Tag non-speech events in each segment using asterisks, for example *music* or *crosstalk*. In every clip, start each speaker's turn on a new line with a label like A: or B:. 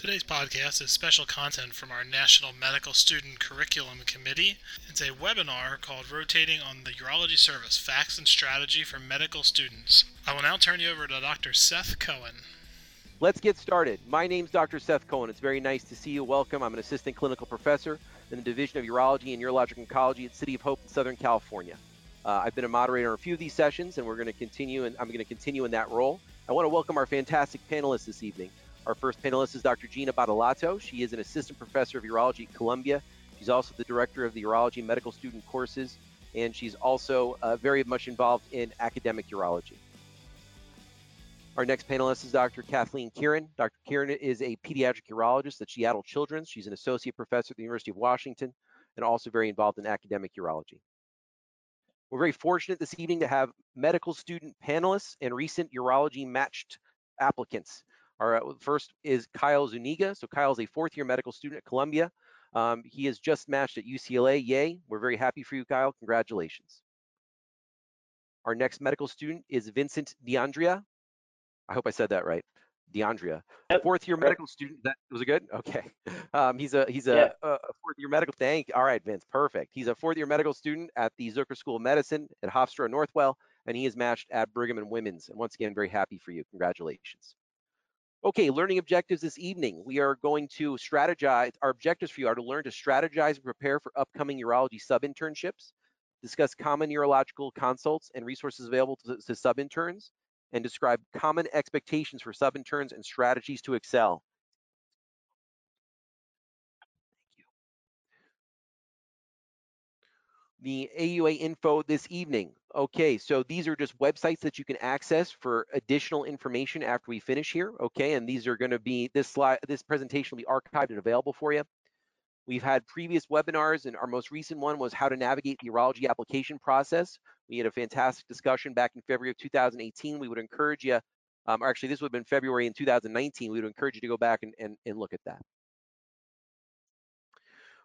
A: Today's podcast is special content from our National Medical Student Curriculum Committee. It's a webinar called Rotating on the Urology Service Facts and Strategy for Medical Students. I will now turn you over to Dr. Seth Cohen.
B: Let's get started. My name is Dr. Seth Cohen. It's very nice to see you. Welcome. I'm an assistant clinical professor in the Division of Urology and Urologic Oncology at City of Hope in Southern California. Uh, I've been a moderator on a few of these sessions, and we're going to continue, and I'm going to continue in that role. I want to welcome our fantastic panelists this evening. Our first panelist is Dr. Gina Badolato. She is an assistant professor of urology at Columbia. She's also the director of the urology medical student courses, and she's also uh, very much involved in academic urology. Our next panelist is Dr. Kathleen Kieran. Dr. Kieran is a pediatric urologist at Seattle Children's. She's an associate professor at the University of Washington and also very involved in academic urology. We're very fortunate this evening to have medical student panelists and recent urology matched applicants. Our uh, first is Kyle Zuniga. So Kyle is a fourth year medical student at Columbia. Um, he has just matched at UCLA. Yay. We're very happy for you, Kyle. Congratulations. Our next medical student is Vincent DeAndrea. I hope I said that right. DeAndrea, yep. fourth year medical student. That was it good? Okay. *laughs* Um, he's a he's a, yep. a, fourth year medical. Thank. All right, Vince. Perfect. He's a fourth year medical student at the Zucker School of Medicine at Hofstra Northwell, and he is matched at Brigham and Women's. And once again, very happy for you. Congratulations. Okay, learning objectives this evening. We are going to strategize. Our objectives for you are to learn to strategize and prepare for upcoming urology sub-internships, discuss common urological consults and resources available to, to sub-interns, and describe common expectations for sub-interns and strategies to excel. The AUA info this evening. Okay, so these are just websites that you can access for additional information after we finish here. Okay, and these are going to be this slide, this presentation will be archived and available for you. We've had previous webinars, and our most recent one was how to navigate the urology application process. We had a fantastic discussion back in February of 2018. We would encourage you, um, or actually, this would have been February in 2019. We would encourage you to go back and, and, and look at that.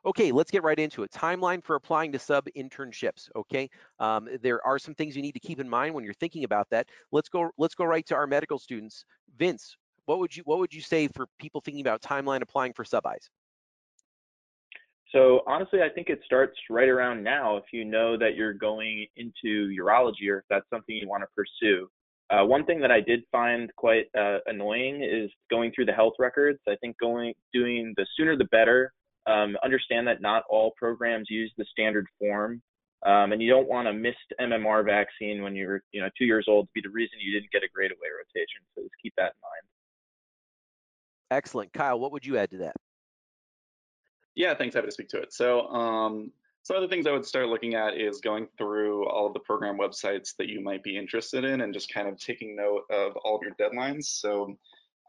B: Okay, let's get right into it. Timeline for applying to sub internships. Okay, um, there are some things you need to keep in mind when you're thinking about that. Let's go. Let's go right to our medical students. Vince, what would you what would you say for people thinking about timeline applying for sub-Is?
C: So honestly, I think it starts right around now if you know that you're going into urology or if that's something you want to pursue. Uh, one thing that I did find quite uh, annoying is going through the health records. I think going doing the sooner the better um, understand that not all programs use the standard form, um, and you don't want a missed MMR vaccine when you're, you know, two years old to be the reason you didn't get a grade away rotation. So just keep that in mind.
B: Excellent, Kyle. What would you add to that?
D: Yeah, thanks. Happy to speak to it. So, um, some of the things I would start looking at is going through all of the program websites that you might be interested in and just kind of taking note of all of your deadlines. So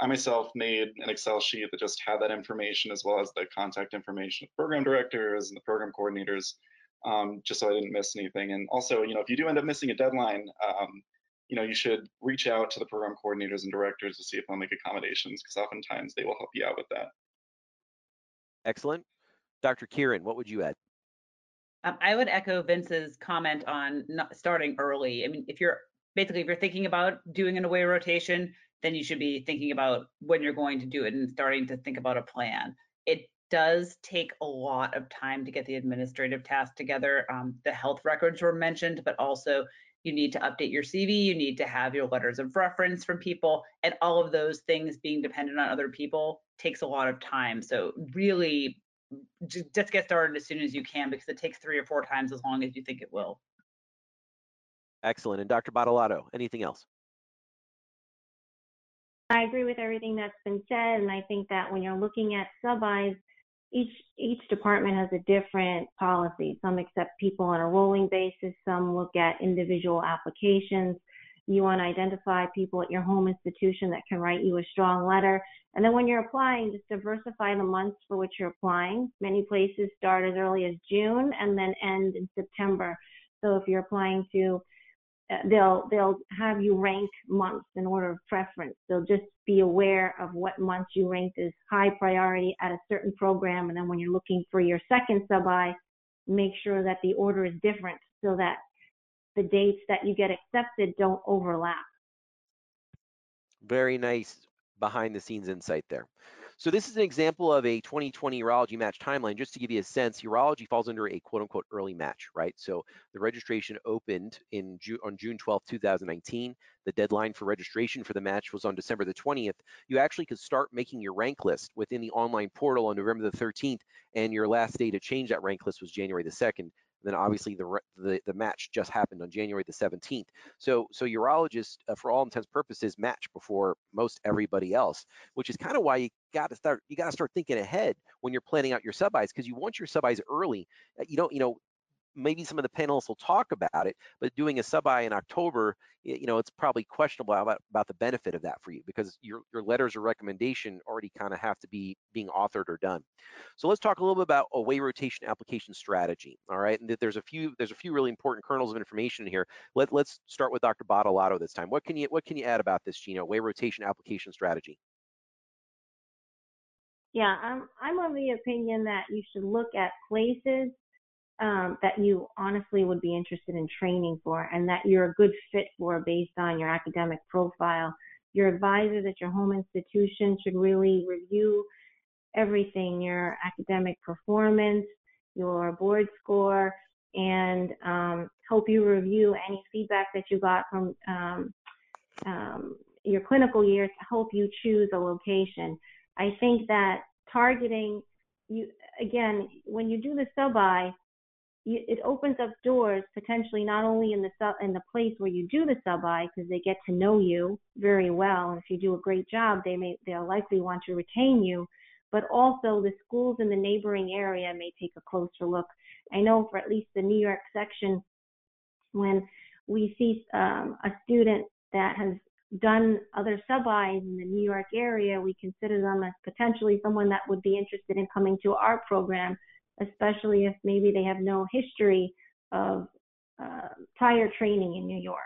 D: I myself made an Excel sheet that just had that information as well as the contact information of program directors and the program coordinators, um, just so I didn't miss anything. And also, you know, if you do end up missing a deadline, um, you know, you should reach out to the program coordinators and directors to see if they'll make accommodations because oftentimes they will help you out with that.
B: Excellent. Dr. Kieran, what would you add?
E: Um, I would echo Vince's comment on starting early. I mean, if you're basically if you're thinking about doing an away rotation, then you should be thinking about when you're going to do it and starting to think about a plan. It does take a lot of time to get the administrative tasks together. Um, the health records were mentioned, but also you need to update your CV, you need to have your letters of reference from people, and all of those things being dependent on other people takes a lot of time. So really just get started as soon as you can because it takes three or four times as long as you think it will.
B: Excellent. And Dr. Badolato, anything else?
F: I agree with everything that's been said, and I think that when you're looking at sub-Is, each each department has a different policy. Some accept people on a rolling basis. Some look at individual applications. You want to identify people at your home institution that can write you a strong letter. And then when you're applying, just diversify the months for which you're applying. Many places start as early as June and then end in September. So if you're applying to they'll they'll have you rank months in order of preference. They'll just be aware of what months you ranked as high priority at a certain program, and then when you're looking for your second sub-I, make sure that the order is different so that the dates that you get accepted don't overlap.
B: Very nice behind the scenes insight there. So this is an example of a 2020 urology match timeline. Just to give you a sense, urology falls under a quote unquote early match, right? So the registration opened in June, on June 12, 2019. The deadline for registration for the match was on December the 20th. You actually could start making your rank list within the online portal on November the 13th, and your last day to change that rank list was January the 2nd then obviously the, the, the match just happened on January the 17th. So so urologists, uh, for all intents purposes, match before most everybody else, which is kind of why you got to start you got to start thinking ahead when you're planning out your sub-Is because you want your sub-Is early. Uh, you don't you know maybe some of the panelists will talk about it, but doing a sub-I in October, you know, it's probably questionable about, about the benefit of that for you because your, your letters of recommendation already kind of have to be being authored or done. So let's talk a little bit about away rotation application strategy. All right, and there's a few there's a few really important kernels of information here. Let, let's start with Dr. Badolato this time. What can you what can you add about this, Gina? Away rotation application strategy.
F: Yeah, I'm I'm of the opinion that you should look at places um, that you honestly would be interested in training for and that you're a good fit for based on your academic profile. Your advisors at your home institution should really review everything your academic performance, your board score, and um, help you review any feedback that you got from um, um, your clinical year to help you choose a location. I think that targeting you again when you do the sub-I, you, it opens up doors potentially not only in the sub in the place where you do the sub-I because they get to know you very well and if you do a great job they may they'll likely want to retain you but also the schools in the neighboring area may take a closer look. I know for at least the new york section when we see um, a student that has done other sub-Is in the new york area we consider them as potentially someone that would be interested in coming to our program especially if maybe they have no history of uh, prior training in New York.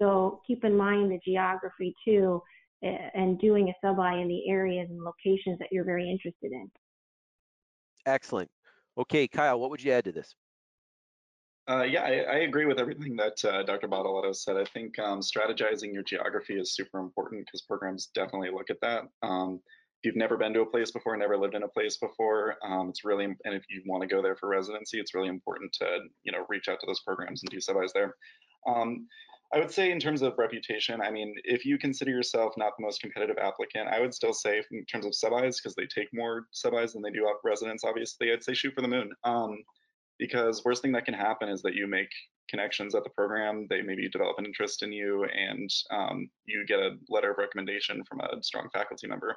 F: So keep in mind the geography too, and doing a sub-I in the areas and locations that you're very interested in.
B: Excellent. Okay, Kyle, what would you add to this?
D: Uh, yeah, I, I, agree with everything that uh, Dr. Badolato said. I think um, strategizing your geography is super important because programs definitely look at that. Um, if you've never been to a place before, never lived in a place before, um, it's really, and if you want to go there for residency, it's really important to, you know, reach out to those programs and do sub-Is there. Um, I would say in terms of reputation, I mean, if you consider yourself not the most competitive applicant, I would still say in terms of sub-Is, because they take more sub-Is than they do residents, obviously, I'd say shoot for the moon. Um, because worst thing that can happen is that you make connections at the program, they maybe develop an interest in you, and um, you get a letter of recommendation from a strong faculty member.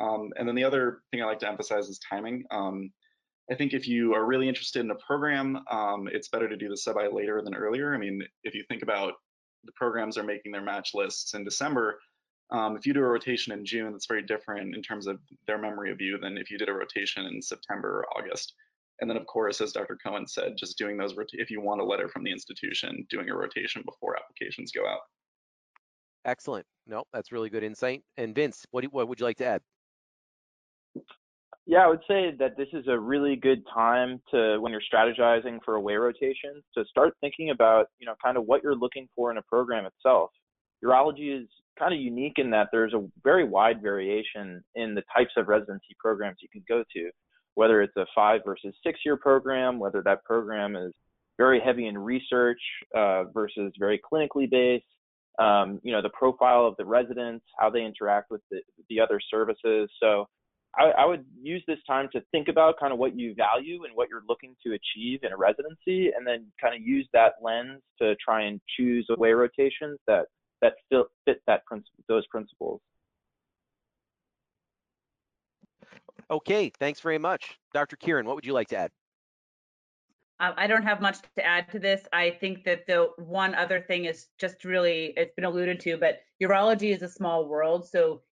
D: Um, and then the other thing I like to emphasize is timing. Um, I think if you are really interested in a program, um, it's better to do the sub-I later than earlier. I mean, if you think about the programs are making their match lists in December, um, if you do a rotation in June, that's very different in terms of their memory of you than if you did a rotation in September or August. And then, of course, as Dr. Cohen said, just doing those, if you want a letter from the institution, doing a rotation before applications go out.
B: Excellent. No, that's really good insight. And Vince, what, what would you like to add?
C: Yeah, I would say that this is a really good time to when you're strategizing for away rotations to start thinking about, you know, kind of what you're looking for in a program itself. Urology is kind of unique in that there's a very wide variation in the types of residency programs you can go to, whether it's a five versus six year program, whether that program is very heavy in research uh, versus very clinically based, um, you know, the profile of the residents, how they interact with the, the other services. So I, I, would use this time to think about kind of what you value and what you're looking to achieve in a residency, and then kind of use that lens to try and choose away rotations that that fit, fit that principle, those principles.
B: Okay, thanks very much, Dr. Kieran. What would you like to add?
E: Um, I don't have much to add to this. I think that the one other thing is just really, it's been alluded to, but urology is a small world. So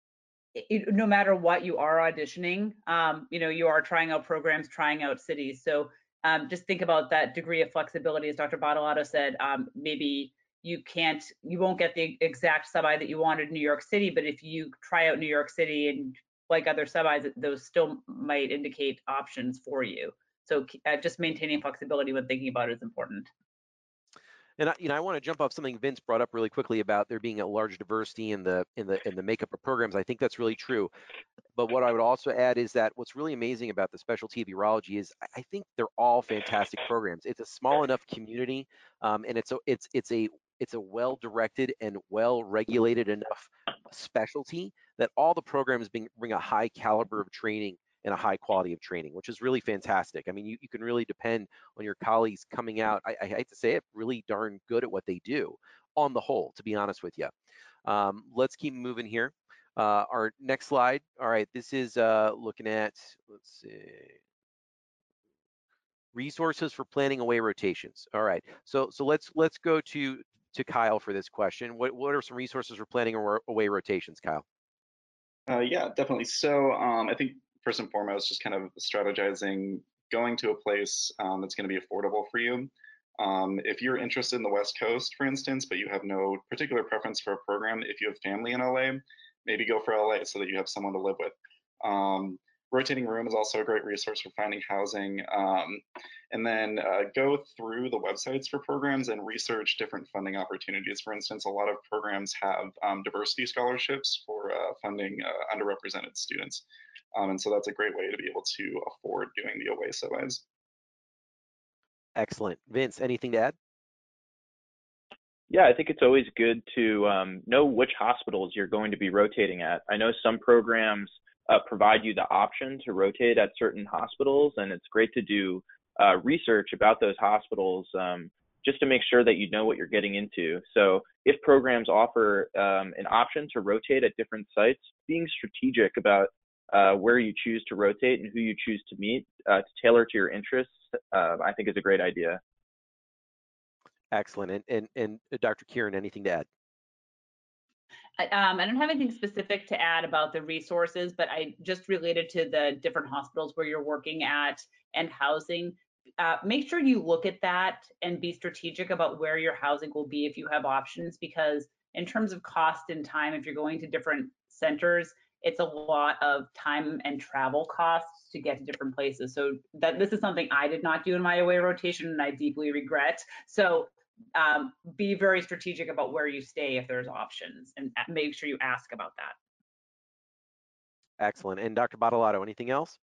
E: it, no matter what you are auditioning, um, you know, you are trying out programs, trying out cities. So um, just think about that degree of flexibility, as Dr. Badolato said. Um, maybe you can't, you won't get the exact sub-I that you wanted in New York City, but if you try out New York City and like other sub-Is, those still might indicate options for you. So uh, just maintaining flexibility when thinking about it is important.
B: And I, you know, I want to jump off something Vince brought up really quickly about there being a large diversity in the in the in the makeup of programs. I think that's really true. But what I would also add is that what's really amazing about the specialty of urology is I think they're all fantastic programs. It's a small enough community, um, and it's a it's it's a it's a well-directed and well-regulated enough specialty that all the programs bring, bring a high caliber of training and a high quality of training, which is really fantastic. I mean, you, you can really depend on your colleagues coming out, I, I hate to say it, really darn good at what they do on the whole, to be honest with you. Um, let's keep moving here. Uh, our next slide. All right, this is uh, looking at, let's see, resources for planning away rotations. All right, so so let's let's go to to Kyle for this question. What what are some resources for planning away rotations, Kyle?
D: Uh, yeah, definitely. So um, I think first and foremost, just kind of strategizing going to a place um, that's going to be affordable for you. Um, if you're interested in the West Coast, for instance, but you have no particular preference for a program, if you have family in LA, maybe go for LA so that you have someone to live with. Um, rotating room is also a great resource for finding housing. Um, and then uh, go through the websites for programs and research different funding opportunities. For instance, a lot of programs have um, diversity scholarships for uh, funding uh, underrepresented students. Um, and so that's a great way to be able to afford doing the away subis.
B: Excellent. Vince, anything to add?
C: Yeah, I think it's always good to um, know which hospitals you're going to be rotating at. I know some programs uh, provide you the option to rotate at certain hospitals, and it's great to do uh, research about those hospitals um, just to make sure that you know what you're getting into. So, if programs offer um, an option to rotate at different sites, being strategic about uh, where you choose to rotate and who you choose to meet uh, to tailor to your interests, uh, I think is a great idea.
B: Excellent. And, and, and uh, Dr. Kieran, anything to add?
E: Um, I don't have anything specific to add about the resources, but I just related to the different hospitals where you're working at and housing. Uh, make sure you look at that and be strategic about where your housing will be if you have options, because in terms of cost and time, if you're going to different centers, it's a lot of time and travel costs to get to different places. So that this is something I did not do in my away rotation and I deeply regret. So um, be very strategic about where you stay if there's options and make sure you ask about that.
B: Excellent. And Dr. Badolato, anything else?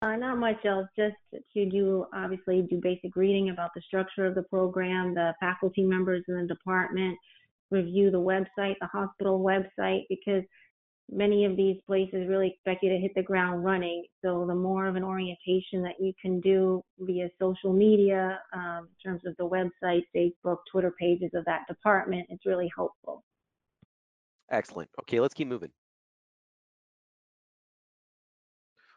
F: Uh, not much else, just to do, obviously, do basic reading about the structure of the program, the faculty members in the department, review the website, the hospital website, because many of these places really expect you to hit the ground running. So the more of an orientation that you can do via social media, um, in terms of the website, Facebook, Twitter pages of that department, it's really helpful.
B: Excellent. Okay, let's keep moving.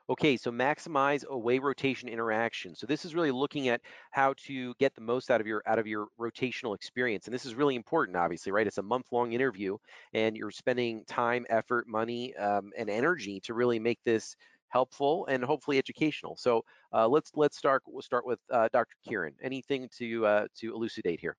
B: Okay, so maximize away rotation interaction. So this is really looking at how to get the most out of your out of your rotational experience. And this is really important, obviously, right? It's a month-long interview, and you're spending time, effort, money, um, and energy to really make this helpful and hopefully educational. So uh, let's let's start. We'll start with uh, Dr. Kieran. Anything to uh, to elucidate here?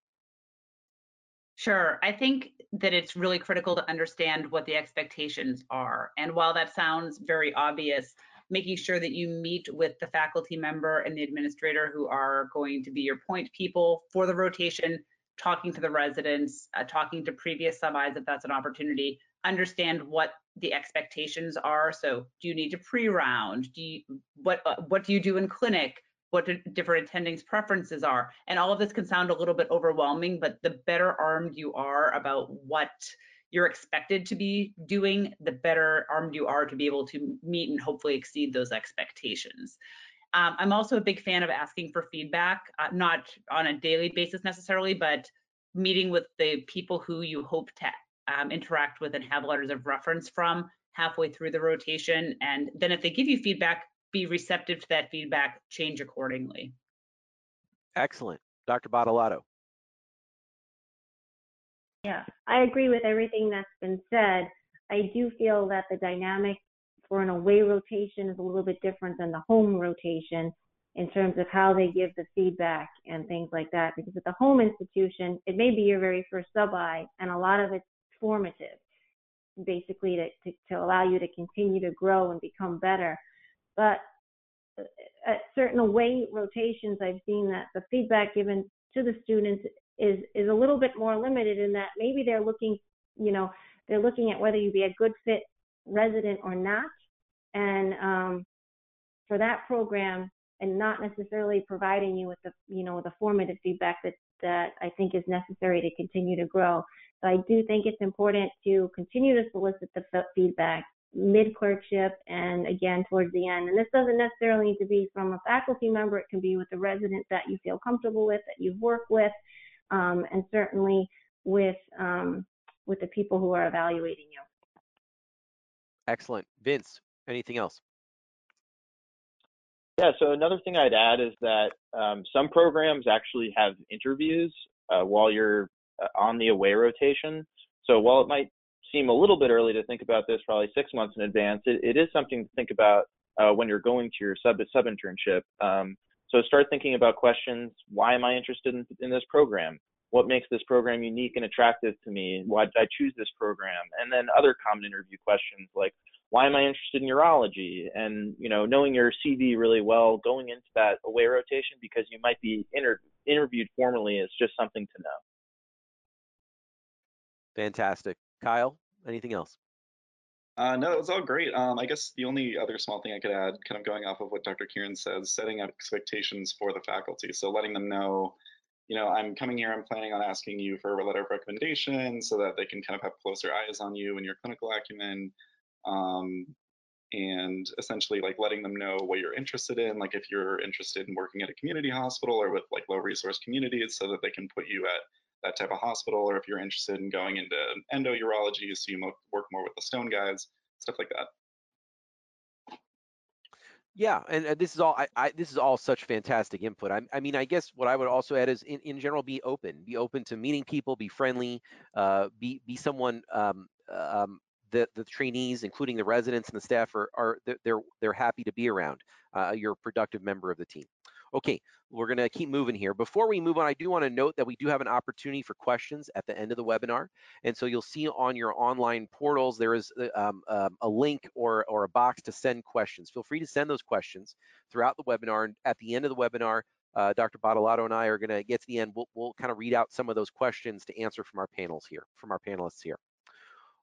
E: Sure. I think that it's really critical to understand what the expectations are. And while that sounds very obvious, making sure that you meet with the faculty member and the administrator who are going to be your point people for the rotation, talking to the residents, uh, talking to previous sub-Is if that's an opportunity, understand what the expectations are. So do you need to pre-round? Do you, what, uh, what do you do in clinic? What different attendings preferences are? And all of this can sound a little bit overwhelming, but the better armed you are about what you're expected to be doing, the better armed you are to be able to meet and hopefully exceed those expectations. Um, I'm also a big fan of asking for feedback, uh, not on a daily basis necessarily, but meeting with the people who you hope to um, interact with and have letters of reference from halfway through the rotation. And then if they give you feedback, be receptive to that feedback, change accordingly.
B: Excellent. Dr. Badolato.
F: Yeah, I agree with everything that's been said. I do feel that the dynamic for an away rotation is a little bit different than the home rotation in terms of how they give the feedback and things like that. Because at the home institution, it may be your very first sub-I, and a lot of it's formative, basically to, to, to allow you to continue to grow and become better. But uh, at certain away rotations, I've seen that the feedback given to the students is is a little bit more limited in that maybe they're looking, you know, they're looking at whether you be a good fit resident or not, and um, for that program, and not necessarily providing you with the, you know, the formative feedback that that I think is necessary to continue to grow. So I do think it's important to continue to solicit the feedback mid clerkship and again towards the end. And this doesn't necessarily need to be from a faculty member, it can be with the resident that you feel comfortable with, that you've worked with, um, and certainly with um, with the people who are evaluating you.
B: Excellent. Vince, anything else?
C: Yeah, so another thing I'd add is that um, some programs actually have interviews uh, while you're uh, on the away rotation. So while it might seem a little bit early to think about this, probably six months in advance, it, it is something to think about uh, when you're going to your sub sub internship. Um, so start thinking about questions. Why am I interested in, in this program? What makes this program unique and attractive to me? Why did I choose this program? And then other common interview questions like, why am I interested in urology? And you know, knowing your CV really well, going into that away rotation because you might be inter- interviewed formally is just something to know.
B: Fantastic, Kyle. Anything else?
D: Uh, no, it was all great. Um, I guess the only other small thing I could add, kind of going off of what Dr. Kieran says, setting up expectations for the faculty. So letting them know, you know, I'm coming here, I'm planning on asking you for a letter of recommendation so that they can kind of have closer eyes on you and your clinical acumen. Um, and essentially like letting them know what you're interested in, like if you're interested in working at a community hospital or with like low resource communities so that they can put you at that type of hospital, or if you're interested in going into endourology, so you work more with the stone guys, stuff like that.
B: Yeah, and, and this is all I, I, this is all such fantastic input. I, I, mean, I guess what I would also add is, in, in general, be open, be open to meeting people, be friendly, uh, be be someone. Um, um, the the trainees, including the residents and the staff, are are they're they're happy to be around. Uh, you're a productive member of the team. Okay, we're to keep moving here. Before we move on, I do want to note that we do have an opportunity for questions at the end of the webinar. And so you'll see on your online portals, there is uh, um, um, a link or, or a box to send questions. Feel free to send those questions throughout the webinar. And at the end of the webinar, uh, Dr. Badolato and I are to get to the end. We'll, we'll kind of read out some of those questions to answer from our panels here, from our panelists here.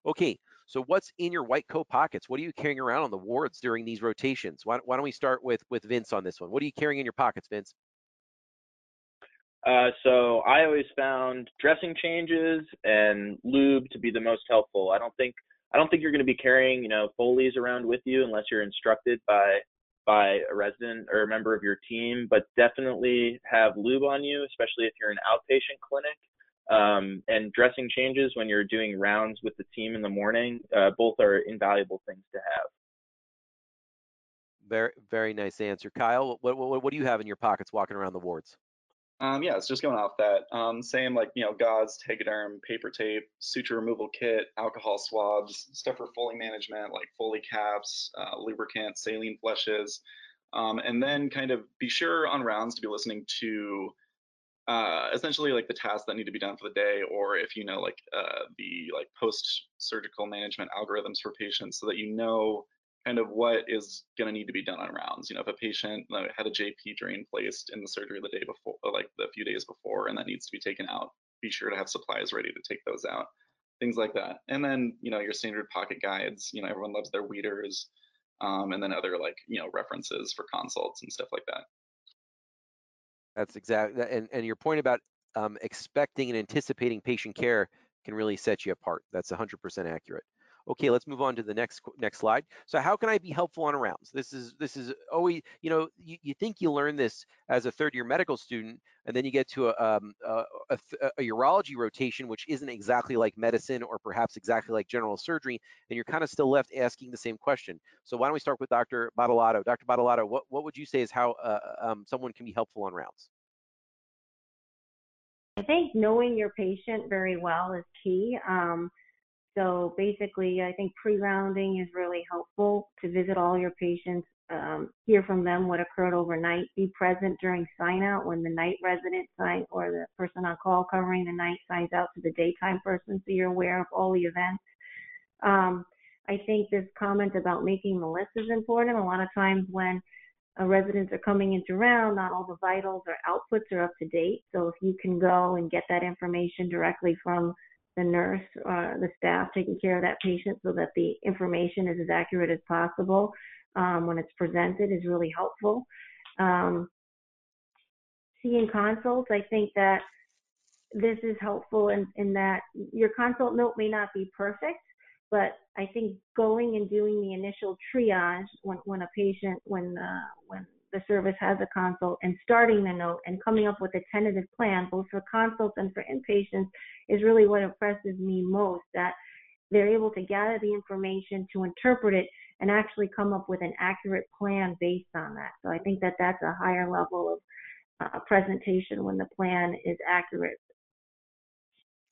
B: Okay, so what's in your white coat pockets? What are you carrying around on the wards during these rotations? Why, why don't we start with, with Vince on this one? What are you carrying in your pockets, Vince?
C: Uh, so I always found dressing changes and lube to be the most helpful. I don't think I don't think you're going to be carrying you know Foleys around with you unless you're instructed by by a resident or a member of your team. But definitely have lube on you, especially if you're an outpatient clinic um, and dressing changes when you're doing rounds with the team in the morning. Uh, both are invaluable things to have.
B: Very, very nice answer, Kyle. What, what, what do you have in your pockets walking around the wards?
D: Um, yeah, it's just going off that. Um, same like you know, gauze, tegaderm, paper tape, suture removal kit, alcohol swabs, stuff for Foley management like Foley caps, uh, lubricant, saline flushes, um, and then kind of be sure on rounds to be listening to uh, essentially like the tasks that need to be done for the day, or if you know like uh, the like post surgical management algorithms for patients, so that you know kind of what is going to need to be done on rounds. You know, if a patient had a JP drain placed in the surgery the day before, like the few days before, and that needs to be taken out, be sure to have supplies ready to take those out, things like that. And then, you know, your standard pocket guides. You know, everyone loves their Widers, um, and then other like you know references for consults and stuff like that.
B: That's exactly, and, and your point about um, expecting and anticipating patient care can really set you apart. That's 100% accurate. Okay, let's move on to the next next slide. So how can I be helpful on rounds? This is this is always, you know, you, you think you learn this as a third year medical student, and then you get to a, um, a, a, a, urology rotation, which isn't exactly like medicine or perhaps exactly like general surgery, and you're kind of still left asking the same question. So why don't we start with Dr. Badolato? Dr. Badolato, what, what would you say is how uh, um, someone can be helpful on rounds?
F: I think knowing your patient very well is key. Um, so basically, I think pre-rounding is really helpful to visit all your patients, um, hear from them what occurred overnight, be present during sign out when the night resident sign or the person on call covering the night signs out to the daytime person so you're aware of all the events. Um, I think this comment about making the list is important. A lot of times when uh, residents are coming into round, not all the vitals or outputs are up to date. So if you can go and get that information directly from the nurse or the staff taking care of that patient so that the information is as accurate as possible um, when it's presented is really helpful. Um, seeing consults, I think that this is helpful in, in that your consult note may not be perfect, but I think going and doing the initial triage when, when a patient, when, uh, when the service has a consult and starting the note and coming up with a tentative plan, both for consults and for inpatients, is really what impresses me most. That they're able to gather the information to interpret it and actually come up with an accurate plan based on that. So I think that that's a higher level of uh, presentation when the plan is accurate.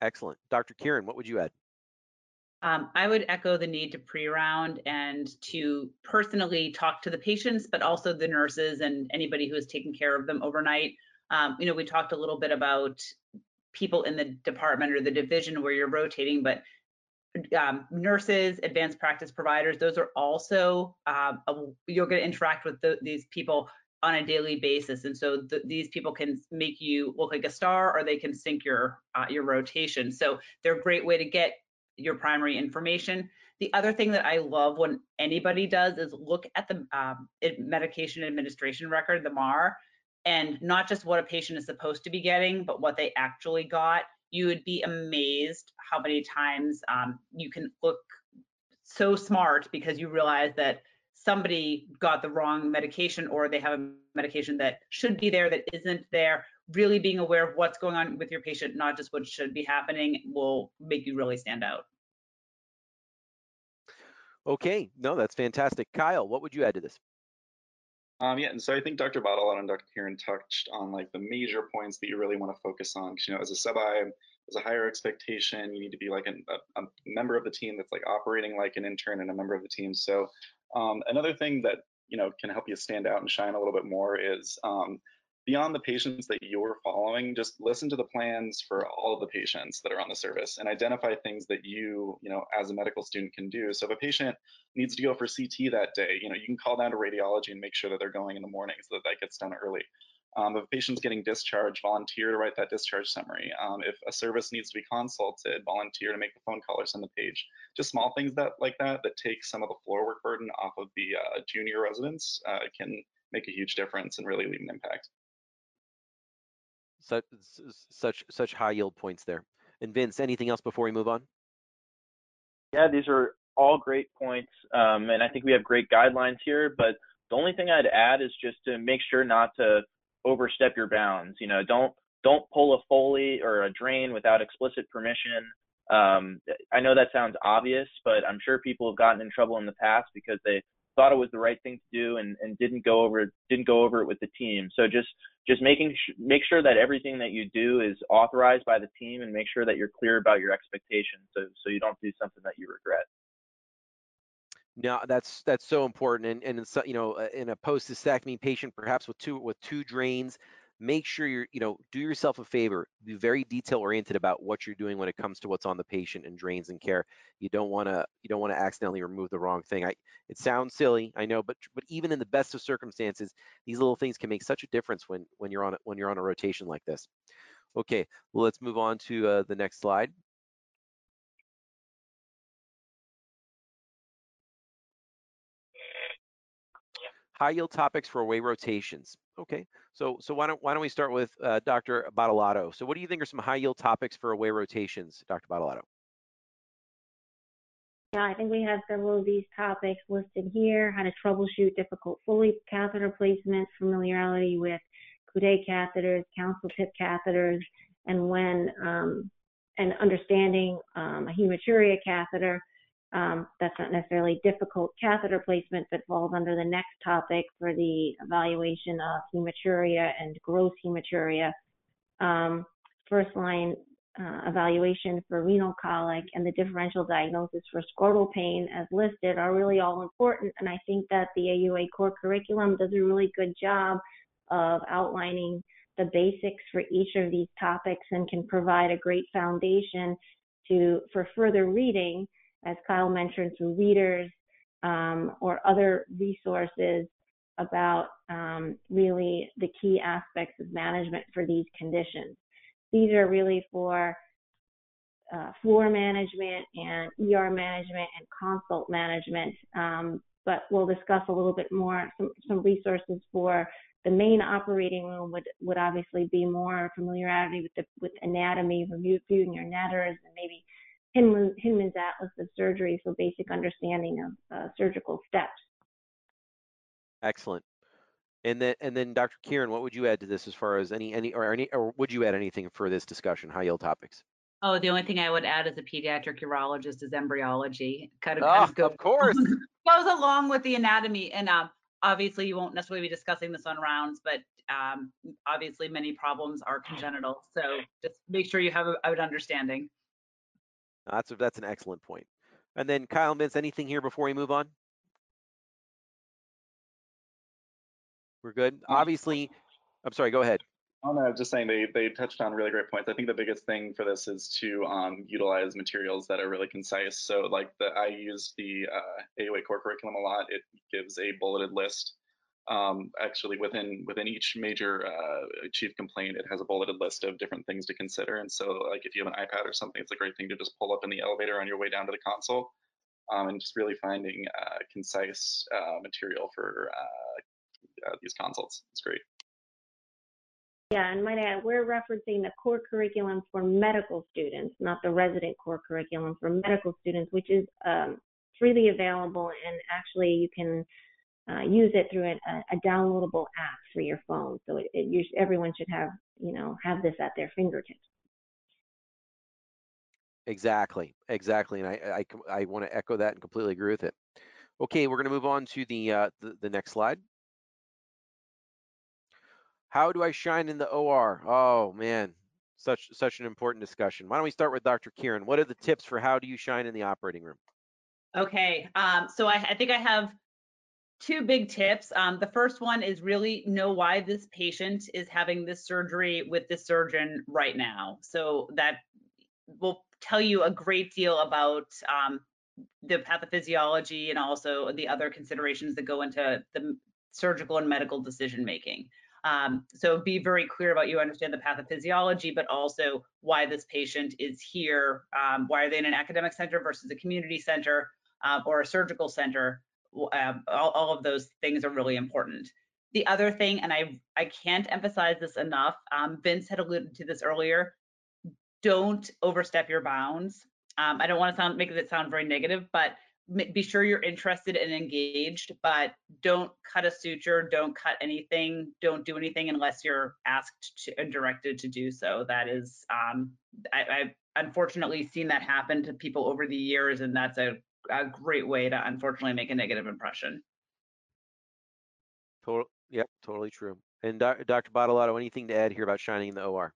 B: Excellent. Dr. Kieran, what would you add?
E: Um, I would echo the need to pre-round and to personally talk to the patients, but also the nurses and anybody who is taking care of them overnight. Um, you know, we talked a little bit about people in the department or the division where you're rotating, but um, nurses, advanced practice providers, those are also, a, you're going to interact with the, these people on a daily basis. And so th these people can make you look like a star or they can sink your, uh, your rotation. So they're a great way to get your primary information. The other thing that I love when anybody does is look at the um, medication administration record, the MAR, and not just what a patient is supposed to be getting, but what they actually got. You would be amazed how many times um, you can look so smart because you realize that somebody got the wrong medication or they have a medication that should be there that isn't there. Really being aware of what's going on with your patient, not just what should be happening, will make you really stand out.
B: Okay, no, that's fantastic. Kyle, what would you add to this?
D: Um, yeah, and so I think Dr. Badolato and Dr. Kieran touched on like the major points that you really want to focus on. Because you know, as a sub-I, as a higher expectation, you need to be like an, a, a, member of the team that's like operating like an intern and a member of the team. So um, another thing that you know can help you stand out and shine a little bit more is um, beyond the patients that you're following, just listen to the plans for all of the patients that are on the service and identify things that you, you know, as a medical student can do. So if a patient needs to go for CT that day, you know, you can call down to radiology and make sure that they're going in the morning so that that gets done early. Um, if a patient's getting discharged, volunteer to write that discharge summary. Um, if a service needs to be consulted, volunteer to make the phone call or send the page. Just small things that like that that take some of the floor work burden off of the uh, junior residents uh, can make a huge difference and really leave an impact
B: such such such high yield points there. And Vince, anything else before we move on?
C: Yeah, these are all great points, um, and I think we have great guidelines here. But the only thing I'd add is just to make sure not to overstep your bounds. You know, don't don't pull a Foley or a drain without explicit permission. Um, I know that sounds obvious, but I'm sure people have gotten in trouble in the past because they thought it was the right thing to do and, and didn't go over didn't go over it with the team. So just just making sh- make sure that everything that you do is authorized by the team and make sure that you're clear about your expectations so so you don't do something that you regret.
B: No, that's that's so important, and and in, you know, uh, in a post-cystectomy patient, perhaps with two with two drains, make sure you're, you know, do yourself a favor, be very detail oriented about what you're doing when it comes to what's on the patient and drains and care. You don't want to, you don't want to accidentally remove the wrong thing. I, it sounds silly, I know, but but even in the best of circumstances, these little things can make such a difference when when you're on when you're on a rotation like this. Okay, well, let's move on to uh, the next slide. High yield topics for away rotations. Okay, so so why don't why don't we start with uh, Dr. Badolato? So what do you think are some high yield topics for away rotations, Dr. Badolato?
F: Yeah, I think we have several of these topics listed here. How to troubleshoot difficult Foley catheter placements, familiarity with Coude catheters, council tip catheters, and when um, and understanding um, a hematuria catheter um, that's not necessarily difficult catheter placement, but falls under the next topic for the evaluation of hematuria and gross hematuria. Um, first line uh, evaluation for renal colic and the differential diagnosis for scrotal pain as listed are really all important. And I think that the AUA core curriculum does a really good job of outlining the basics for each of these topics and can provide a great foundation to for further reading as Kyle mentioned, through readers um, or other resources about um, really the key aspects of management for these conditions. These are really for uh, floor management and ER management and consult management. Um, but we'll discuss a little bit more some, some resources for the main operating room would, would obviously be more familiarity with the with anatomy, reviewing your netters, and maybe Hinman, Hinman's Atlas of Surgery, so basic understanding of uh, surgical steps.
B: Excellent. And then, and then, Dr. Kieran, what would you add to this as far as any, any, or any, or would you add anything for this discussion, high yield topics?
E: Oh, the only thing I would add as a pediatric urologist is embryology. Kind of,
B: oh,
E: goes,
B: of course. *laughs*
E: goes along with the anatomy. And um, obviously, you won't necessarily be discussing this on rounds, but um, obviously, many problems are congenital. So just make sure you have a, an understanding.
B: That's a, that's an excellent point. And then Kyle Vince, anything here before we move on? We're good. Obviously, I'm sorry. Go ahead.
D: Oh no, just saying they they touched on really great points. I think the biggest thing for this is to um, utilize materials that are really concise. So like the I use the uh, AUA core curriculum a lot. It gives a bulleted list. Um, actually, within within each major uh, chief complaint, it has a bulleted list of different things to consider. And so, like if you have an iPad or something, it's a great thing to just pull up in the elevator on your way down to the console, um, and just really finding uh, concise uh, material for uh, uh, these consults. It's great.
F: Yeah, and might add, we're referencing the core curriculum for medical students, not the resident core curriculum for medical students, which is um, freely available and actually you can uh, use it through a, a, downloadable app for your phone. So it, it you, everyone should have, you know, have this at their fingertips.
B: Exactly, exactly, and I I, I want to echo that and completely agree with it. Okay, we're going to move on to the, uh, the the next slide. How do I shine in the OR? Oh man, such such an important discussion. Why don't we start with Dr. Kieran? What are the tips for how do you shine in the operating room?
E: Okay, um, so I, I, think I have two big tips. Um, the first one is really know why this patient is having this surgery with the surgeon right now. So that will tell you a great deal about um, the pathophysiology and also the other considerations that go into the surgical and medical decision making. Um, so be very clear about you understand the pathophysiology, but also why this patient is here. Um, why are they in an academic center versus a community center uh, or a surgical center? Um, all, all, of those things are really important. The other thing, and I, I can't emphasize this enough, um, Vince had alluded to this earlier, don't overstep your bounds. Um, I don't want to sound make it sound very negative, but be sure you're interested and engaged, but don't cut a suture, don't cut anything, don't do anything unless you're asked to, and directed to do so. That is, um, I, I've unfortunately seen that happen to people over the years, and that's a, a great way to unfortunately make a negative impression.
B: Total, yep, totally true. And Dr. Badolato, anything to add here about shining in the OR?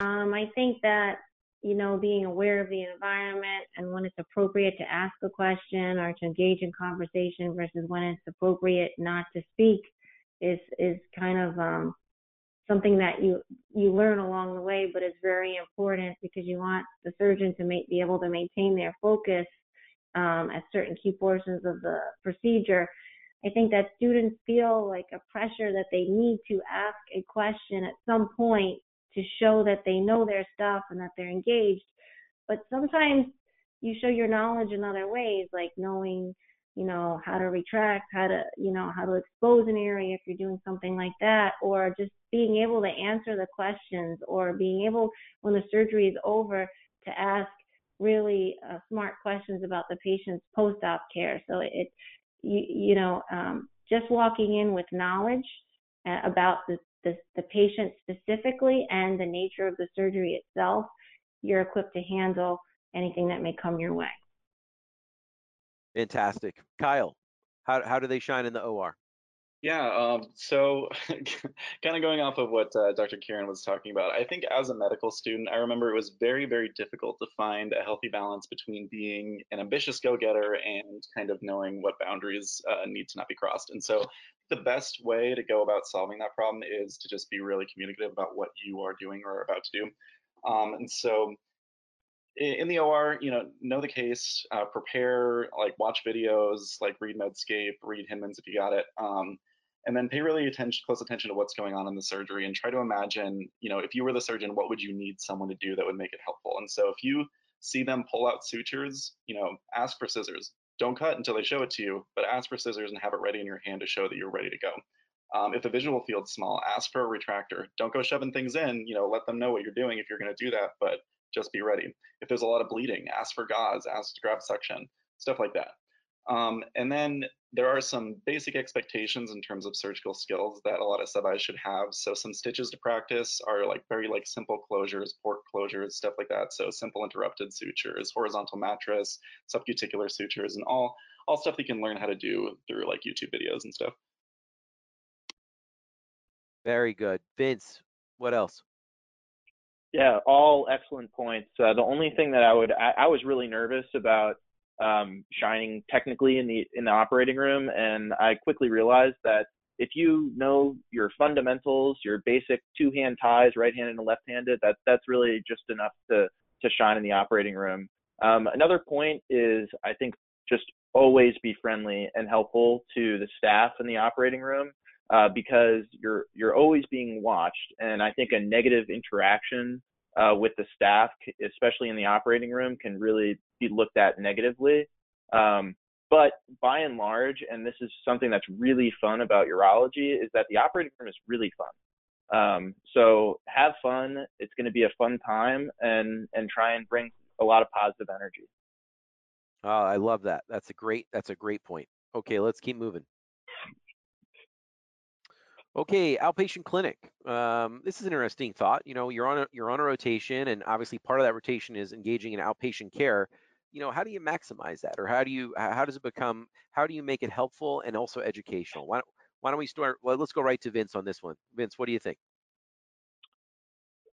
F: Um, I think that you know, being aware of the environment and when it's appropriate to ask a question or to engage in conversation versus when it's appropriate not to speak is is kind of um, something that you you learn along the way, but it's very important because you want the surgeon to make, be able to maintain their focus um, at certain key portions of the procedure. I think that students feel like a pressure that they need to ask a question at some point to show that they know their stuff and that they're engaged. But sometimes you show your knowledge in other ways, like knowing, you know, how to retract, how to, you know, how to expose an area if you're doing something like that, or just being able to answer the questions, or being able, when the surgery is over, to ask really uh, smart questions about the patient's post-op care. So it, you, you know, um, just walking in with knowledge uh, about the the, the patient specifically and the nature of the surgery itself, you're equipped to handle anything that may come your way.
B: Fantastic. Kyle, how, how do they shine in the OR?
D: Yeah, um, so *laughs* kind of going off of what uh, Dr. Kieran was talking about, I think as a medical student, I remember it was very, very difficult to find a healthy balance between being an ambitious go getter and kind of knowing what boundaries uh, need to not be crossed. And so the best way to go about solving that problem is to just be really communicative about what you are doing or about to do. Um, and so in the OR, you know, know the case, uh, prepare, like watch videos, like read Medscape, read Hinman's if you got it, um, and then pay really attention, close attention to what's going on in the surgery, and try to imagine, you know, if you were the surgeon, what would you need someone to do that would make it helpful? And so if you see them pull out sutures, you know, ask for scissors. Don't cut until they show it to you, but ask for scissors and have it ready in your hand to show that you're ready to go. Um, if the visual field's small, ask for a retractor. Don't go shoving things in. You know, let them know what you're doing if you're going to do that, but just be ready. If there's a lot of bleeding, ask for gauze, ask to grab suction, stuff like that. Um, and then there are some basic expectations in terms of surgical skills that a lot of sub should have. So some stitches to practice are like very like simple closures, port closures, stuff like that. So simple interrupted sutures, horizontal mattress, subcuticular sutures, and all all stuff you can learn how to do through like YouTube videos and stuff.
B: Very good. Vince, what else?
C: Yeah, all excellent points. Uh, the only thing that I would, I, I was really nervous about um, shining technically in the in the operating room, and I quickly realized that if you know your fundamentals, your basic two-hand ties, right-handed and left-handed, that that's really just enough to to shine in the operating room. Um, another point is, I think, just always be friendly and helpful to the staff in the operating room uh, because you're you're always being watched, and I think a negative interaction uh, with the staff, especially in the operating room, can really be looked at negatively. Um, but by and large, and this is something that's really fun about urology, is that the operating room is really fun. Um, so have fun. It's going to be a fun time, and and try and bring a lot of positive energy.
B: Oh, I love that. That's a great. That's a great point. Okay, let's keep moving. Okay, outpatient clinic. Um, this is an interesting thought. You know, you're on a you're on a rotation, and obviously part of that rotation is engaging in outpatient care. You know, how do you maximize that, or how do you how does it become? How do you make it helpful and also educational? Why don't, why don't we start? Well, let's go right to Vince on this one. Vince, what do you think?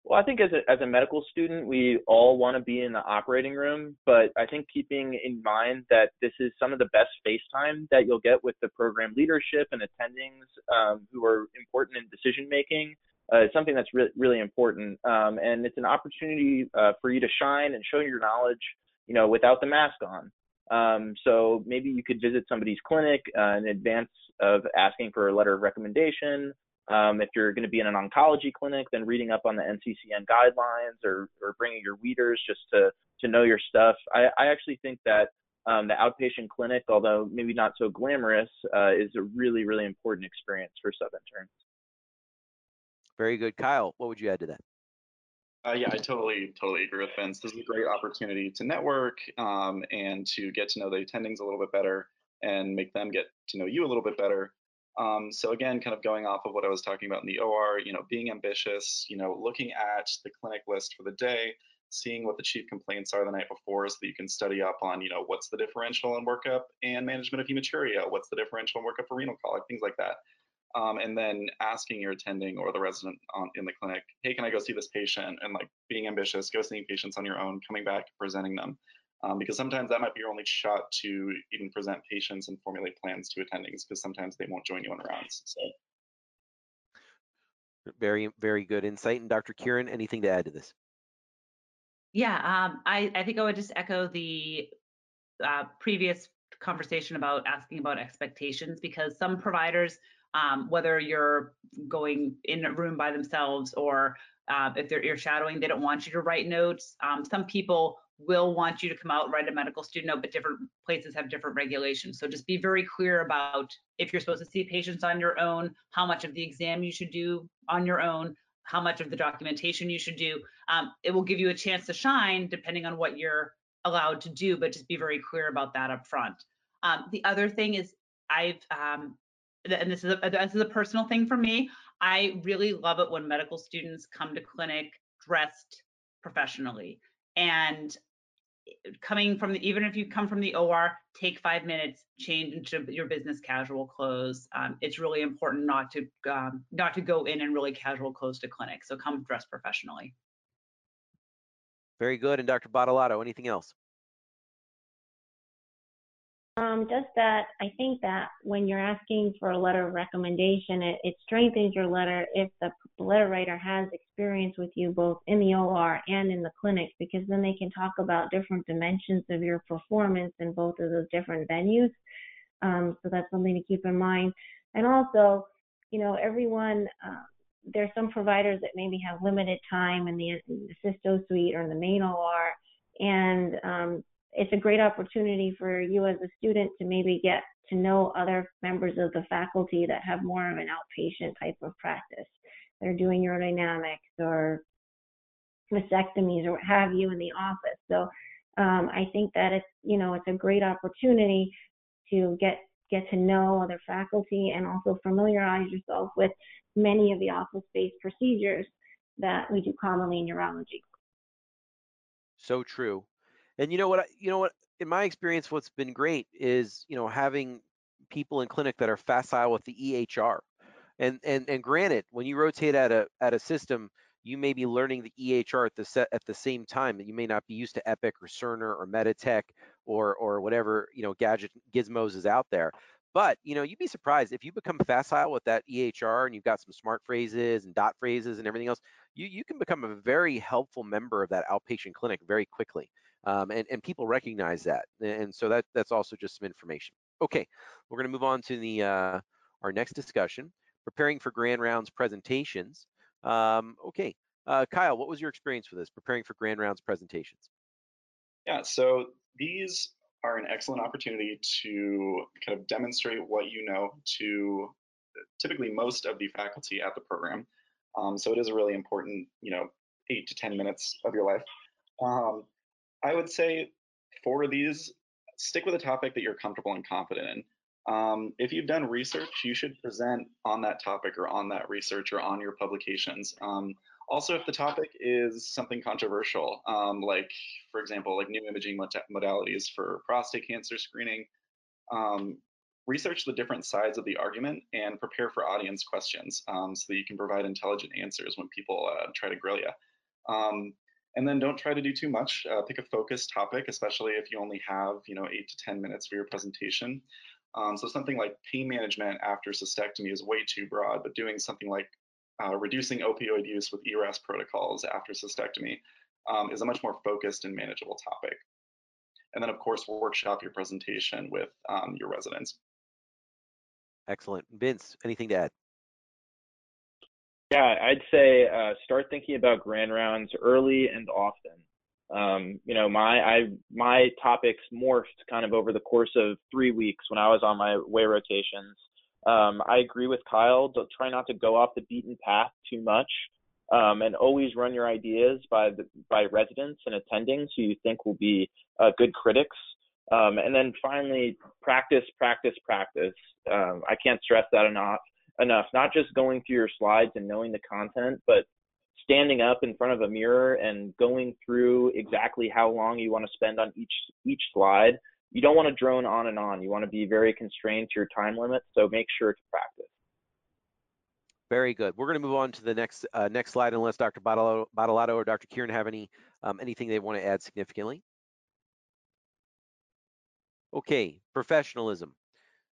C: Well, I think as a, as a medical student, we all want to be in the operating room, but I think keeping in mind that this is some of the best face time that you'll get with the program leadership and attendings um, who are important in decision making uh, is something that's re- really important. Um, and it's an opportunity uh, for you to shine and show your knowledge, you know, without the mask on. Um, so maybe you could visit somebody's clinic uh, in advance of asking for a letter of recommendation um, if you're going to be in an oncology clinic, then reading up on the NCCN guidelines or, or bringing your readers just to, to know your stuff. I, I actually think that um, the outpatient clinic, although maybe not so glamorous, uh, is a really, really important experience for sub interns.
B: Very good. Kyle, what would you add to that?
D: Uh, yeah, I totally, totally agree with Vince. This is a great opportunity to network um, and to get to know the attendings a little bit better and make them get to know you a little bit better. Um, so again, kind of going off of what I was talking about in the OR, you know, being ambitious, you know, looking at the clinic list for the day, seeing what the chief complaints are the night before so that you can study up on, you know, what's the differential in workup and management of hematuria, what's the differential in workup for renal colic, things like that. Um, and then asking your attending or the resident on, in the clinic, hey, can I go see this patient? And like being ambitious, go seeing patients on your own, coming back, presenting them um, because sometimes that might be your only shot to even present patients and formulate plans to attendings because sometimes they won't join you on rounds. So.
B: Very, very good insight. And Dr. Kieran, anything to add to this?
E: Yeah, um, I, I think I would just echo the uh, previous conversation about asking about expectations because some providers, um, whether you're going in a room by themselves or uh, if they're you're shadowing, they don't want you to write notes. Um, some people will want you to come out and write a medical student note, but different places have different regulations. So just be very clear about if you're supposed to see patients on your own, how much of the exam you should do on your own, how much of the documentation you should do. Um, it will give you a chance to shine depending on what you're allowed to do, but just be very clear about that up front. Um, the other thing is I've, um, and this is, a, this is a personal thing for me, I really love it when medical students come to clinic dressed professionally. And coming from the, even if you come from the OR, take five minutes, change into your business casual clothes. Um, it's really important not to um, not to go in in really casual clothes to clinic. So come dressed professionally.
B: Very good. And Dr. Badolato, anything else?
F: Um, just that I think that when you're asking for a letter of recommendation, it, it strengthens your letter if the letter writer has experience with you both in the OR and in the clinic, because then they can talk about different dimensions of your performance in both of those different venues. Um, so that's something to keep in mind. And also, you know, everyone, uh, there's some providers that maybe have limited time in the, in the cysto suite or in the main OR, and um, it's a great opportunity for you as a student to maybe get to know other members of the faculty that have more of an outpatient type of practice. They're doing urodynamics or vasectomies or what have you in the office. So um, I think that it's you know it's a great opportunity to get get to know other faculty and also familiarize yourself with many of the office-based procedures that we do commonly in urology.
B: So true. And you know what? You know what? In my experience, what's been great is you know having people in clinic that are facile with the EHR. And and and granted, when you rotate at a at a system, you may be learning the EHR at the set at the same time. that You may not be used to Epic or Cerner or Meditech or or whatever you know gadget gizmos is out there. But you know, you'd be surprised if you become facile with that EHR and you've got some smart phrases and dot phrases and everything else. You you can become a very helpful member of that outpatient clinic very quickly um, and, and people recognize that. And so that that's also just some information. Okay, we're going to move on to the uh, our next discussion, preparing for grand rounds presentations. Um, okay, uh, Kyle, what was your experience with this, preparing for grand rounds presentations?
D: Yeah, so these are an excellent opportunity to kind of demonstrate what you know to typically most of the faculty at the program. Um, so it is a really important, you know, eight to 10 minutes of your life. Um, I would say for these, stick with a topic that you're comfortable and confident in. Um, if you've done research, you should present on that topic or on that research or on your publications. Um, also, if the topic is something controversial, um, like, for example, like new imaging modalities for prostate cancer screening, um, research the different sides of the argument and prepare for audience questions um, so that you can provide intelligent answers when people uh, try to grill you. And then don't try to do too much. Uh, pick a focused topic, especially if you only have, you know, eight to 10 minutes for your presentation. Um, so something like pain management after cystectomy is way too broad, but doing something like uh, reducing opioid use with ERAS protocols after cystectomy um, is a much more focused and manageable topic. And then, of course, workshop your presentation with um, your residents.
B: Excellent. Vince, anything to add?
C: Yeah, I'd say uh, start thinking about grand rounds early and often. Um, you know, my I my topics morphed kind of over the course of three weeks when I was on my way rotations. Um, I agree with Kyle. Don't try not to go off the beaten path too much, um, and always run your ideas by the by residents and attendings who you think will be uh, good critics. Um, and then finally, practice, practice, practice. Um, I can't stress that enough enough, not just going through your slides and knowing the content, but standing up in front of a mirror and going through exactly how long you want to spend on each each slide. You don't want to drone on and on. You want to be very constrained to your time limit, so make sure to practice.
B: Very good. We're going to move on to the next uh, next slide, unless Dr. Badolato or Dr. Kieran have any um, anything they want to add significantly. Okay, professionalism.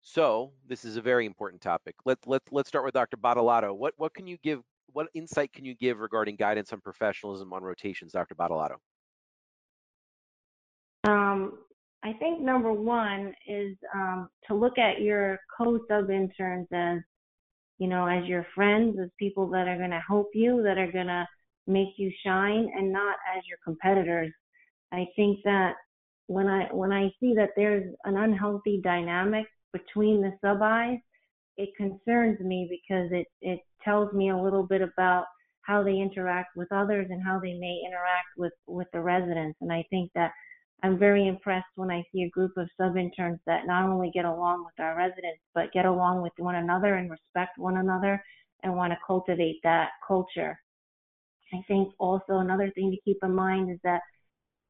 B: So this is a very important topic. Let, let, let's start with Dr. Badolato. What, what can you give, what insight can you give regarding guidance on professionalism on rotations, Dr. Badolato?
F: Um, I think number one is um, to look at your co-sub interns as, you know, as your friends, as people that are going to help you, that are going to make you shine, and not as your competitors. I think that when I when I see that there's an unhealthy dynamic between the sub-Is, it concerns me because it, it tells me a little bit about how they interact with others and how they may interact with, with the residents. And I think that I'm very impressed when I see a group of sub-interns that not only get along with our residents, but get along with one another and respect one another and want to cultivate that culture. I think also another thing to keep in mind is that,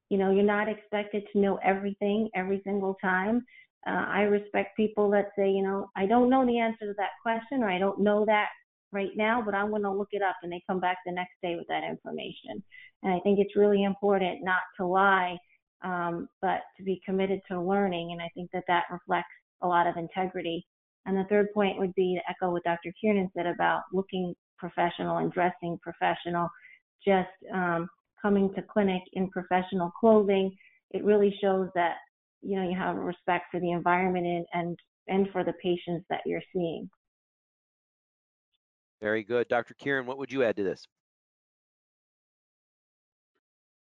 F: you know, you're not expected to know everything every single time. Uh, I respect people that say, you know, I don't know the answer to that question or I don't know that right now, but I'm going to look it up and they come back the next day with that information. And I think it's really important not to lie um, but to be committed to learning. And I think that that reflects a lot of integrity. And the third point would be to echo what Dr. Kieran said about looking professional and dressing professional, just um, coming to clinic in professional clothing. It really shows that you know you have respect for the environment and and, and for the patients that you're seeing.
B: Very good. Dr. Kieran, what would you add to this?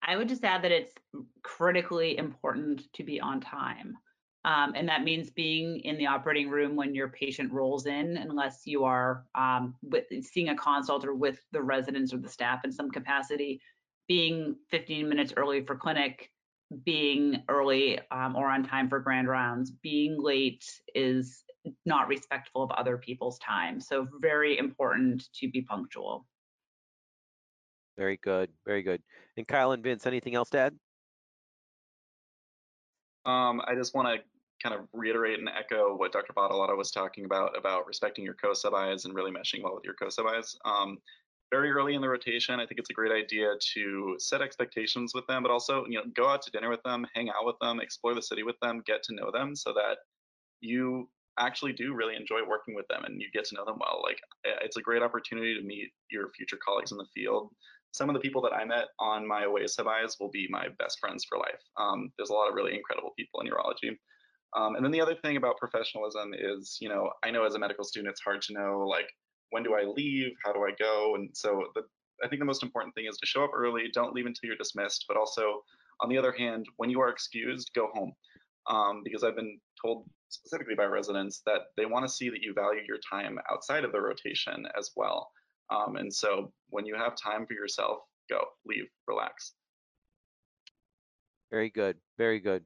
E: I would just add that it's critically important to be on time. Um, and that means being in the operating room when your patient rolls in, unless you are um, with, seeing a consult or with the residents or the staff in some capacity, being 15 minutes early for clinic, being early um, or on time for grand rounds, being late is not respectful of other people's time. So very important to be punctual.
B: Very good, very good. And Kyle and Vince, anything else to add?
D: Um, I just want to kind of reiterate and echo what Dr. Badolato was talking about, about respecting your co-sub-Is and really meshing well with your co-sub-Is. Um, very early in the rotation, I think it's a great idea to set expectations with them, but also, you know, go out to dinner with them, hang out with them, explore the city with them, get to know them so that you actually do really enjoy working with them and you get to know them well. Like it's a great opportunity to meet your future colleagues in the field. Some of the people that I met on my away sub-Is will be my best friends for life. Um, there's a lot of really incredible people in urology. Um, and then the other thing about professionalism is, you know, I know as a medical student, it's hard to know like when do I leave, how do I go, and so the, I think the most important thing is to show up early, don't leave until you're dismissed, but also on the other hand, when you are excused, go home. Um, because I've been told specifically by residents that they want to see that you value your time outside of the rotation as well. Um, and so when you have time for yourself, go, leave, relax.
B: Very good, very good.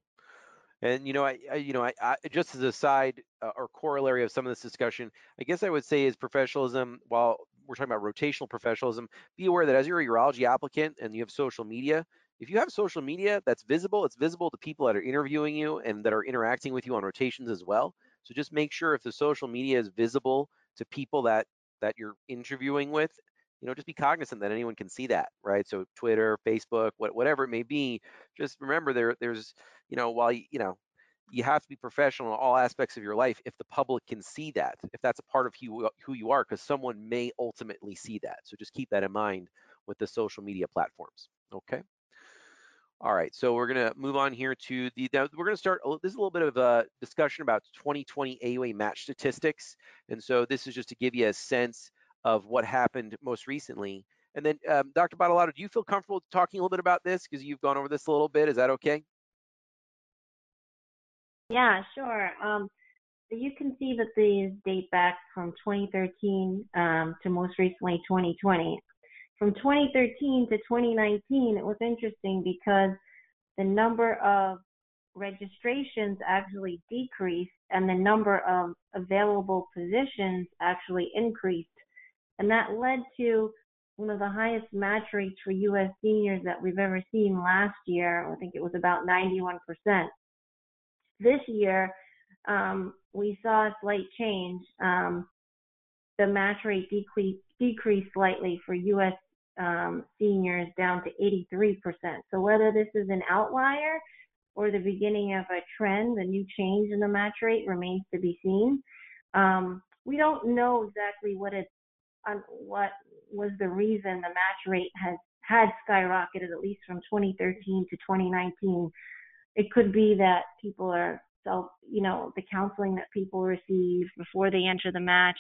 B: And you know, I, I you know, I, I, just as a side uh, or corollary of some of this discussion, I guess I would say is professionalism. While we're talking about rotational professionalism, be aware that as you're a urology applicant and you have social media, if you have social media that's visible, it's visible to people that are interviewing you and that are interacting with you on rotations as well. So just make sure if the social media is visible to people that that you're interviewing with, you know, just be cognizant that anyone can see that, right? So Twitter, Facebook, what, whatever it may be, just remember there there's, you know, while you, you know, you have to be professional in all aspects of your life if the public can see that, if that's a part of who, who you are, because someone may ultimately see that. So just keep that in mind with the social media platforms. Okay. All right, so we're gonna move on here to the, we're gonna start, this is a little bit of a discussion about 2020 AUA match statistics. And so this is just to give you a sense of what happened most recently. And then um, Dr. Badolato, do you feel comfortable talking a little bit about this? Because you've gone over this a little bit, is that okay?
F: Yeah, sure. Um, you can see that these date back from 2013 um, to most recently 2020 from 2013 to 2019, it was interesting because the number of registrations actually decreased and the number of available positions actually increased. And that led to one of the highest match rates for U.S. seniors that we've ever seen last year. I think it was about 91%. This year, um, we saw a slight change. Um, the match rate decreased, decreased slightly for U.S um, seniors down to 83%. So whether this is an outlier or the beginning of a trend, a new change in the match rate remains to be seen. Um, we don't know exactly what it, um, what was the reason the match rate has had skyrocketed at least from 2013 to 2019. It could be that people are self, you know, the counseling that people receive before they enter the match,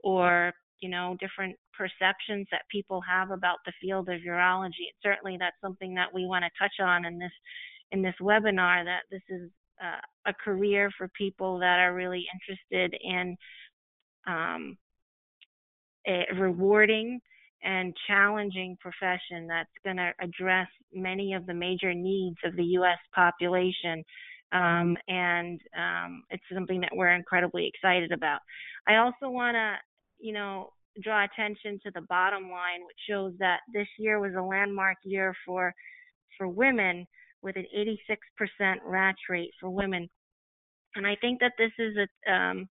F: or you know, different perceptions that people have about the field of urology. And certainly that's something that we want to touch on in this in this webinar that this is uh, a career for people that are really interested in um, a rewarding and challenging profession that's going to address many of the major needs of the U.S. population. Um, and um, it's something that we're incredibly excited about. I also want to you know, draw attention to the bottom line, which shows that this year was a landmark year for for women with an 86% match rate for women. And I think that this is a um,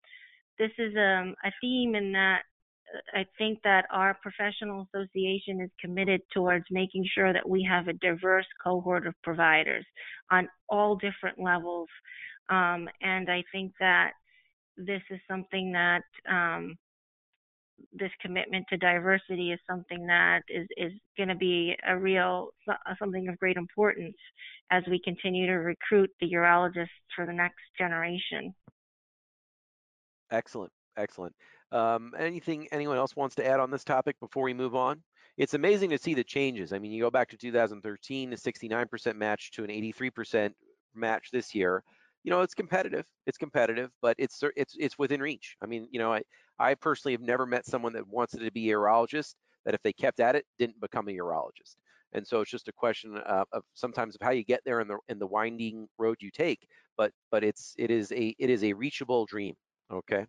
F: this is um, a theme in that I think that our professional association is committed towards making sure that we have a diverse cohort of providers on all different levels. Um, and I think that this is something that um, this commitment to diversity is something that is, is going to be a real something of great importance as we continue to recruit the urologists for the next generation.
B: Excellent, excellent. Um, anything anyone else wants to add on this topic before we move on? It's amazing to see the changes. I mean, you go back to 2013, a 69% match to an 83% match this year. You know, it's competitive. It's competitive, but it's it's it's within reach. I mean, you know, I I personally have never met someone that wants to be a urologist that if they kept at it didn't become a urologist. And so it's just a question of, of sometimes of how you get there in the in the winding road you take. But but it's it is a it is a reachable dream. Okay.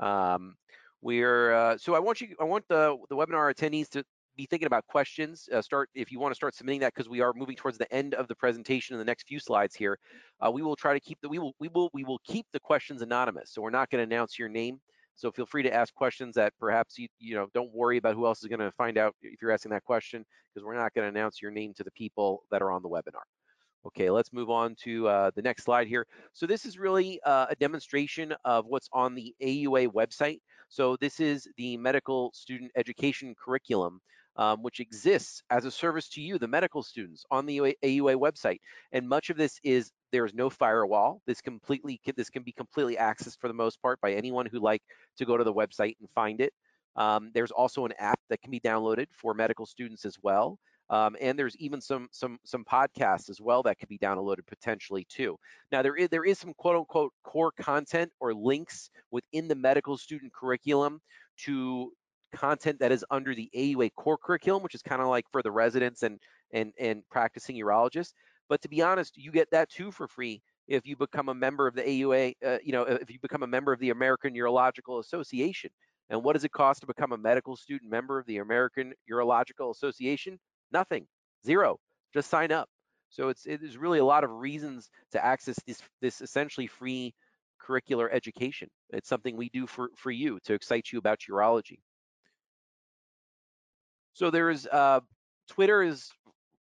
B: Um, we're uh, so I want you I want the the webinar attendees to be thinking about questions. Uh, start if you want to start submitting that because we are moving towards the end of the presentation in the next few slides here. Uh, we will try to keep the we will we will we will keep the questions anonymous. So we're not going to announce your name. So feel free to ask questions that perhaps you you know don't worry about who else is going to find out if you're asking that question because we're not going to announce your name to the people that are on the webinar. Okay, let's move on to uh, the next slide here. So this is really uh, a demonstration of what's on the AUA website. So this is the medical student education curriculum, um, which exists as a service to you, the medical students, on the AUA website. And much of this is there is no firewall. This completely this can be completely accessed for the most part by anyone who like to go to the website and find it. Um, there's also an app that can be downloaded for medical students as well. Um, and there's even some some some podcasts as well that could be downloaded potentially too. Now there is there is some quote unquote core content or links within the medical student curriculum to content that is under the AUA core curriculum, which is kind of like for the residents and and and practicing urologists. But to be honest, you get that too for free if you become a member of the AUA. Uh, you know, if you become a member of the American Urological Association. And what does it cost to become a medical student member of the American Urological Association? Nothing, zero. Just sign up. So it's it is really a lot of reasons to access this this essentially free curricular education. It's something we do for for you to excite you about urology. So there is uh, Twitter is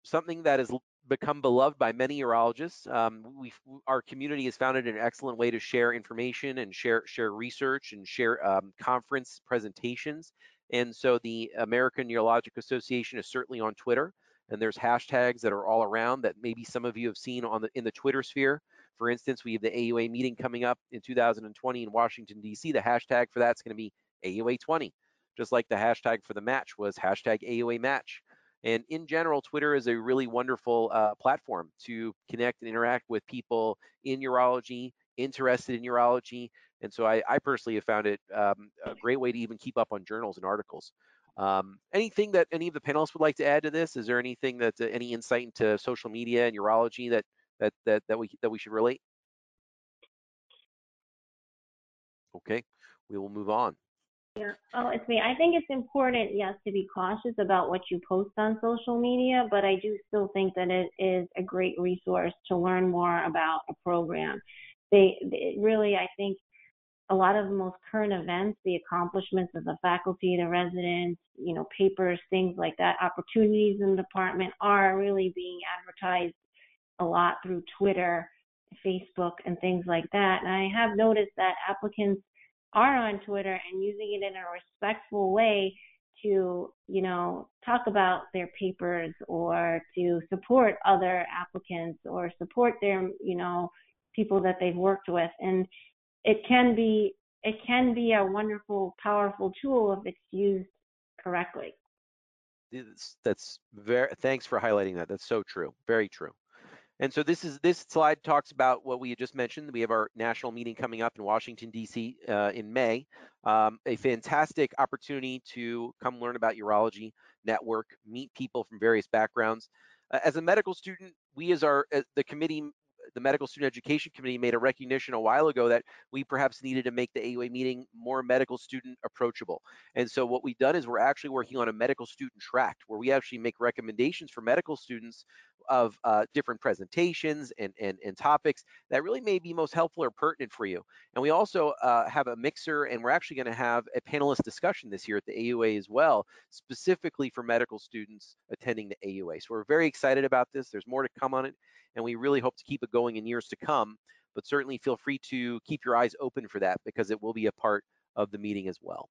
B: something that has become beloved by many urologists. Um, we our community has found it an excellent way to share information and share share research and share um, conference presentations. And so the American Urologic Association is certainly on Twitter, and there's hashtags that are all around that maybe some of you have seen on the in the Twitter sphere. For instance, we have the AUA meeting coming up in 2020 in Washington D.C. The hashtag for that's going to be AUA 20, just like the hashtag for the match was hashtag AUA match. And in general, Twitter is a really wonderful uh, platform to connect and interact with people in urology, interested in urology, and so I, I personally have found it um, a great way to even keep up on journals and articles. Um, anything that any of the panelists would like to add to this? Is there anything that uh, any insight into social media and urology that that that that we that we should relate? Okay, we will move on.
F: Yeah. Oh, it's me. I think it's important, yes, to be cautious about what you post on social media, but I do still think that it is a great resource to learn more about a program. They, they really, I think, a lot of the most current events, the accomplishments of the faculty, the residents, you know, papers, things like that, opportunities in the department are really being advertised a lot through Twitter, Facebook, and things like that. And I have noticed that applicants are on Twitter and using it in a respectful way to, you know, talk about their papers or to support other applicants or support their, you know, people that they've worked with. And it can be it can be a wonderful, powerful tool if it's used correctly.
B: that's very thanks for highlighting that. That's so true. Very true. And so this is this slide talks about what we just mentioned. We have our national meeting coming up in Washington D.C. Uh, in May. Um, a fantastic opportunity to come learn about urology, network, meet people from various backgrounds. As a medical student, we as our as the committee the Medical Student Education Committee made a recognition a while ago that we perhaps needed to make the AUA meeting more medical student approachable. And so what we've done is we're actually working on a medical student tract where we actually make recommendations for medical students of uh, different presentations and, and, and topics that really may be most helpful or pertinent for you. And we also uh, have a mixer and we're actually gonna have a panelist discussion this year at the AUA as well, specifically for medical students attending the AUA. So we're very excited about this. There's more to come on it and we really hope to keep it going in years to come. But certainly feel free to keep your eyes open for that because it will be a part of the meeting as well.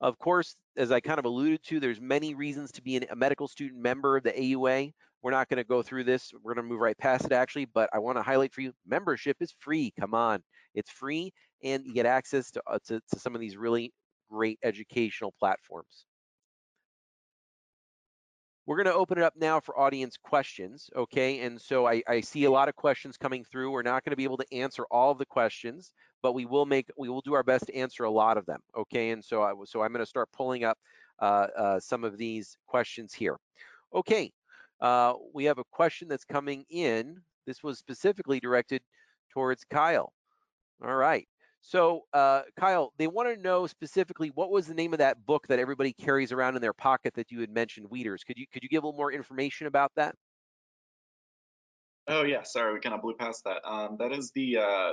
B: Of course, as I kind of alluded to, there's many reasons to be a medical student member of the AUA. We're not going to go through this. We're going to move right past it actually, but I want to highlight for you, membership is free. Come on, it's free and you get access to, uh, to, to some of these really great educational platforms. We're going to open it up now for audience questions, okay? And so I, I see a lot of questions coming through. We're not going to be able to answer all of the questions, but we will make we will do our best to answer a lot of them, okay? And so I so I'm going to start pulling up uh, uh, some of these questions here. Okay, uh, we have a question that's coming in. This was specifically directed towards Kyle. All right. So, uh, Kyle, they want to know specifically what was the name of that book that everybody carries around in their pocket that you had mentioned, Wieder's. Could you could you give a little more information about that?
D: Oh yeah, sorry, we kind of blew past that. Um, that is the uh,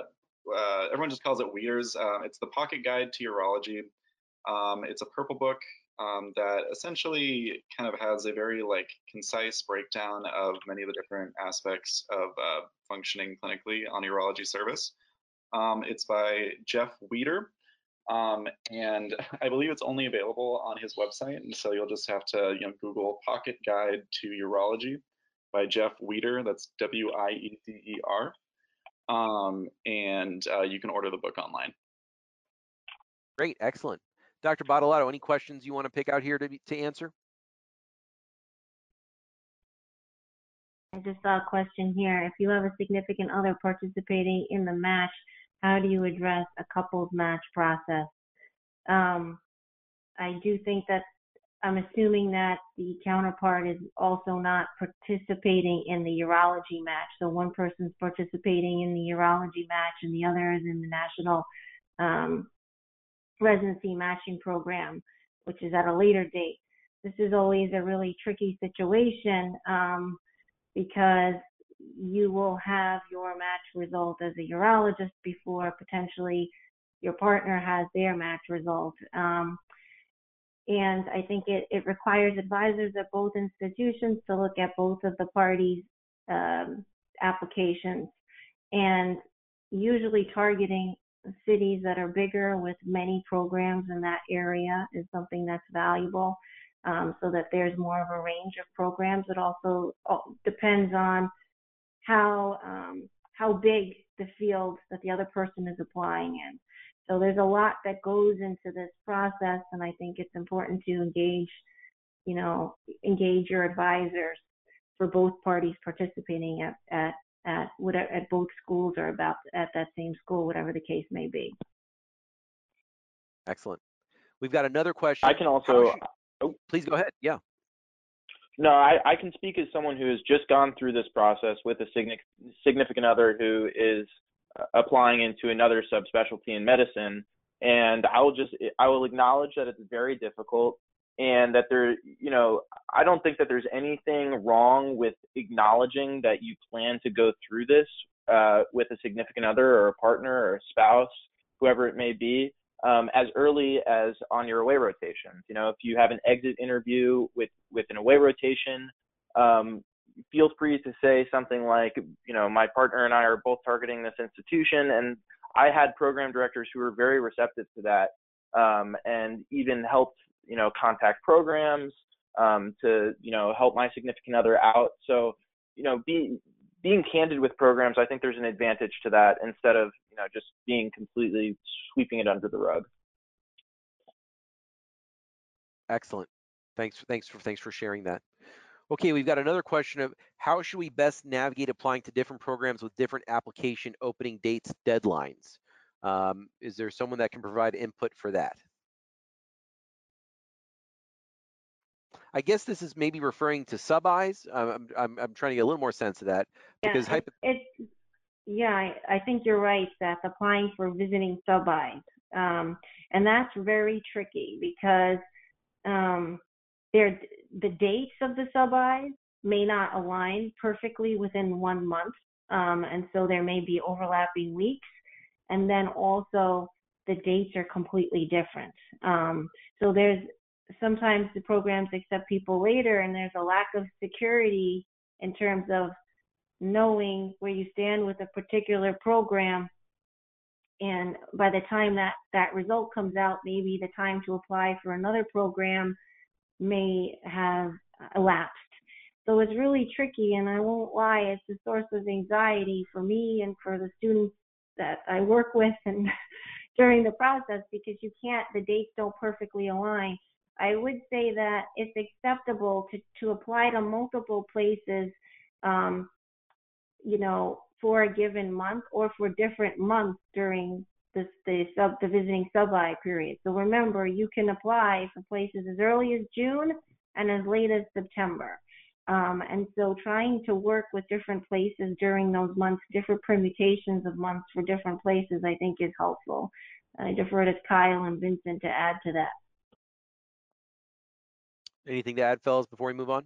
D: uh, everyone just calls it Wieder's. Uh, it's the Pocket Guide to Urology. Um, it's a purple book um, that essentially kind of has a very like concise breakdown of many of the different aspects of uh, functioning clinically on urology service. Um, it's by Jeff Wieder, um, and *laughs* I believe it's only available on his website. And so you'll just have to you know Google Pocket Guide to Urology by Jeff Wieder. That's W-I-E-D-E-R, um, and uh, you can order the book online.
B: Great, excellent. Dr. Badolato, any questions you want to pick out here to, to answer?
F: I just saw a question here. If you have a significant other participating in the match, how do you address a couples match process? Um, I do think that I'm assuming that the counterpart is also not participating in the urology match. So one person's participating in the urology match and the other is in the national um, residency matching program, which is at a later date. This is always a really tricky situation um, because you will have your match result as a urologist before potentially your partner has their match result. Um, and I think it, it requires advisors at both institutions to look at both of the parties' um, applications and usually targeting cities that are bigger with many programs in that area is something that's valuable um, so that there's more of a range of programs. It also depends on how um, how big the field that the other person is applying in. So there's a lot that goes into this process, and I think it's important to engage, you know, engage your advisors for both parties participating at, at at whatever at both schools or about at that same school, whatever the case may be.
B: Excellent. We've got another question.
C: I can also. Should,
B: oh, please go ahead. Yeah.
C: No, I, I can speak as someone who has just gone through this process with a significant other who is uh, applying into another subspecialty in medicine, and I will just I will acknowledge that it's very difficult and that there you know i don't think that there's anything wrong with acknowledging that you plan to go through this uh, with a significant other or a partner or a spouse whoever it may be um, as early as on your away rotations you know if you have an exit interview with with an away rotation um, feel free to say something like you know my partner and i are both targeting this institution and i had program directors who were very receptive to that um, and even helped you know, contact programs um, to, you know, help my significant other out. So, you know, be, being candid with programs, I think there's an advantage to that instead of, you know, just being completely sweeping it under the rug.
B: Excellent. Thanks. Thanks for thanks for sharing that. Okay, we've got another question of how should we best navigate applying to different programs with different application opening dates deadlines? Um, is there someone that can provide input for that? I guess this is maybe referring to sub-Is. I'm, I'm, I'm trying to get a little more sense of that because
F: yeah,
B: hypo-
F: it's, it's yeah, I, I think you're right, Seth, applying for visiting sub-Is. Um, and that's very tricky because um, the dates of the sub-Is may not align perfectly within one month. Um, and so there may be overlapping weeks. And then also the dates are completely different. Um, so there's sometimes the programs accept people later and there's a lack of security in terms of knowing where you stand with a particular program. And by the time that that result comes out maybe the time to apply for another program may have elapsed. So it's really tricky and i won't lie it's a source of anxiety for me and for the students that i work with *laughs* and during the process because you can't the dates don't perfectly align i would say that it's acceptable to to apply to multiple places um, you know, for a given month or for different months during the, the sub the visiting sub-I period. So remember, you can apply for places as early as June and as late as September. Um, and so trying to work with different places during those months, different permutations of months for different places, I think is helpful. I defer to Kyle and Vincent to add to that.
B: Anything to add, fellas, before we move on?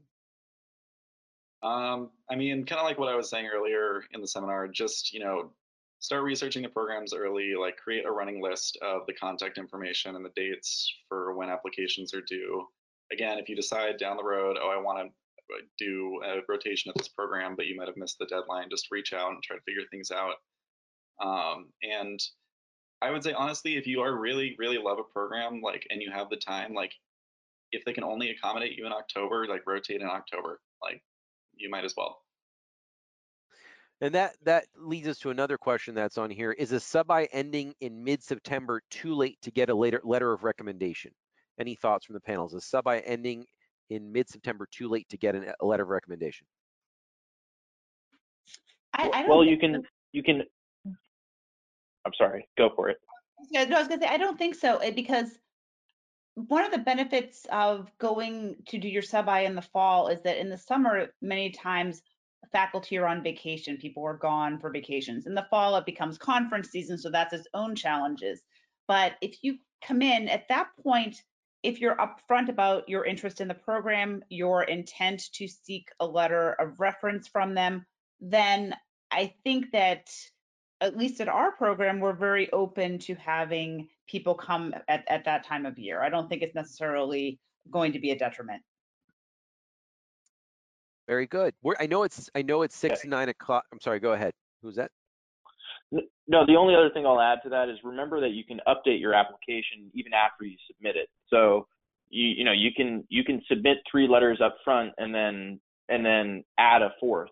D: Um, I mean, kind of like what I was saying earlier in the seminar, just, you know, start researching the programs early, like create a running list of the contact information and the dates for when applications are due. Again, if you decide down the road, oh, I want to uh, do a rotation at this program, but you might have missed the deadline, just reach out and try to figure things out. Um, and I would say honestly, if you are really, really love a program, like, and you have the time, like, if they can only accommodate you in October, like, rotate in October. Like, you might as well.
B: And that that leads us to another question that's on here. Is a sub-I ending in mid-September too late to get a later letter of recommendation? Any thoughts from the panels? Is sub-I ending in mid-September too late to get an, a letter of recommendation?
E: I, I
C: well, you can you can. Mm. I'm sorry. Go for it.
E: No, I was gonna say I don't think so eh, because one of the benefits of going to do your sub-I in the fall is that in the summer, many times faculty are on vacation. People are gone for vacations. In the fall, it becomes conference season, so that's its own challenges. But if you come in at that point, if you're upfront about your interest in the program, your intent to seek a letter of reference from them, then I think that at least at our program, we're very open to having people come at, at that time of year. I don't think it's necessarily going to be a detriment.
B: Very good. We're, I know it's I know it's six to nine o'clock. I'm sorry. Go ahead. Who's that?
C: No, the only other thing I'll add to that is remember that you can update your application even after you submit it. So you you know you can you can submit three letters up front and then and then add a fourth.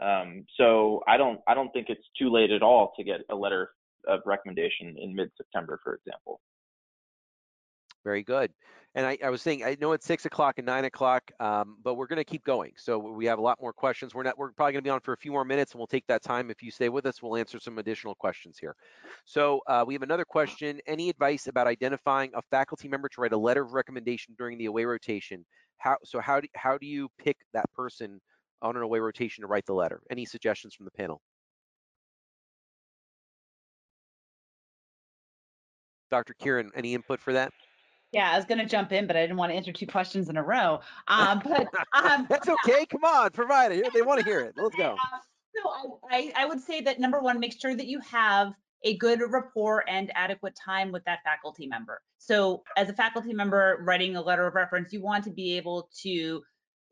C: Um, so I don't I don't think it's too late at all to get a letter of recommendation in mid-September, for example.
B: Very good. And I, I was saying, I know it's six o'clock and nine o'clock, um, but we're going to keep going. So we have a lot more questions. We're not, we're probably going to be on for a few more minutes, and we'll take that time. If you stay with us, we'll answer some additional questions here. So uh, we have another question. Any advice about identifying a faculty member to write a letter of recommendation during the away rotation? How so? How do how do you pick that person on an away rotation to write the letter? Any suggestions from the panel? Dr. Kieran, any input for that?
E: Yeah, I was going to jump in, but I didn't want to answer two questions in a row. *laughs* Um, but um,
B: that's okay. Come on, provide it. They want to hear it. Let's *laughs* go.
E: so I, I would say that number one, make sure that you have a good rapport and adequate time with that faculty member. So as a faculty member writing a letter of reference, you want to be able to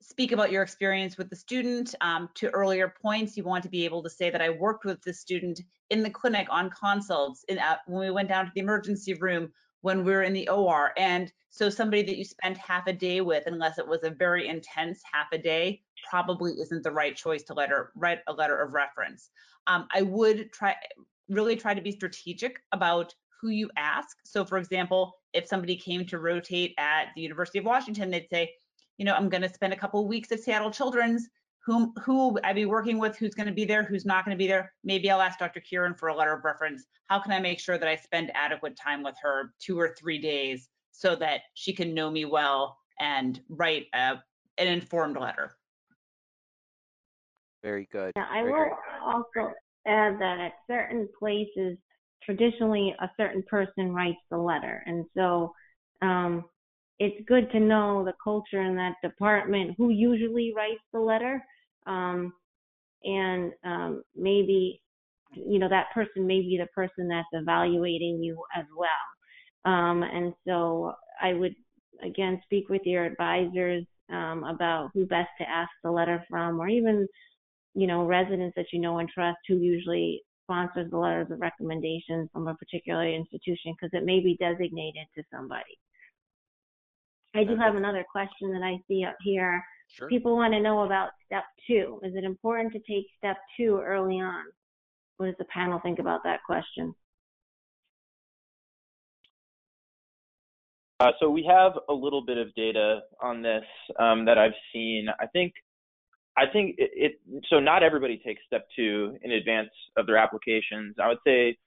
E: speak about your experience with the student. Um, to earlier points, you want to be able to say that I worked with the student in the clinic on consults, in, uh, when we went down to the emergency room, when we were in the OR. And so somebody that you spent half a day with, unless it was a very intense half a day, probably isn't the right choice to letter, write a letter of reference. Um, I would try really try to be strategic about who you ask. So for example, if somebody came to rotate at the University of Washington, they'd say, you know, I'm going to spend a couple of weeks at Seattle Children's. Whom who will I be working with? Who's going to be there? Who's not going to be there? Maybe I'll ask Dr. Kieran for a letter of reference. How can I make sure that I spend adequate time with her, two or three days, so that she can know me well and write a, an informed letter.
B: Very good.
F: Yeah, I
B: Very
F: will
B: good.
F: also add that at certain places, traditionally a certain person writes the letter. And so um, it's good to know the culture in that department, who usually writes the letter. Um, and um, maybe, you know, that person may be the person that's evaluating you as well. Um, and so I would, again, speak with your advisors um, about who best to ask the letter from, or even, you know, residents that you know and trust who usually sponsors the letters of recommendation from a particular institution because it may be designated to somebody. I do have another question that I see up here.
B: Sure.
F: People want to know about step two. Is it important to take step two early on? What does the panel think about that question?
C: Uh, so we have a little bit of data on this um, that I've seen. I think, I think it, it, So not everybody takes step two in advance of their applications. I would say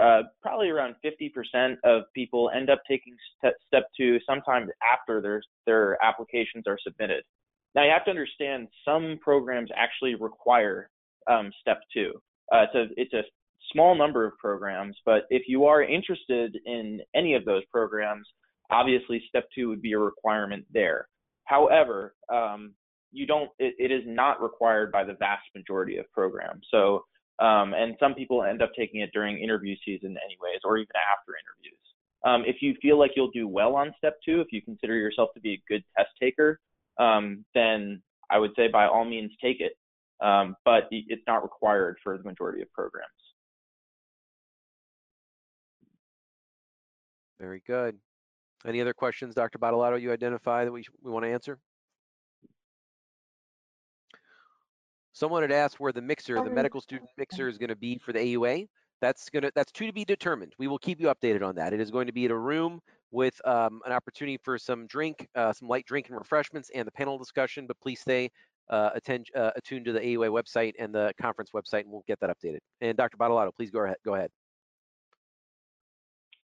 C: uh, probably around 50% of people end up taking step, step two sometime after their their applications are submitted. Now you have to understand some programs actually require um, step two. Uh, it's a it's a small number of programs, but if you are interested in any of those programs, obviously step two would be a requirement there. However, um, you don't, it, it is not required by the vast majority of programs. So, um, and some people end up taking it during interview season anyways, or even after interviews. Um, if you feel like you'll do well on step two, if you consider yourself to be a good test taker, um, then I would say by all means take it. Um, but it's not required for the majority of programs.
B: Very good. Any other questions, Dr. Badolato, you identify that we, we want to answer? Someone had asked where the mixer, the
F: Um,
B: medical student mixer is going to be for the AUA. That's going to, that's to be determined. We will keep you updated on that. It is going to be at a room with um, an opportunity for some drink, uh, some light drink and refreshments and the panel discussion, but please stay uh, attend, uh, attuned to the AUA website and the conference website and we'll get that updated. And Dr. Badolato, please go ahead. Go ahead.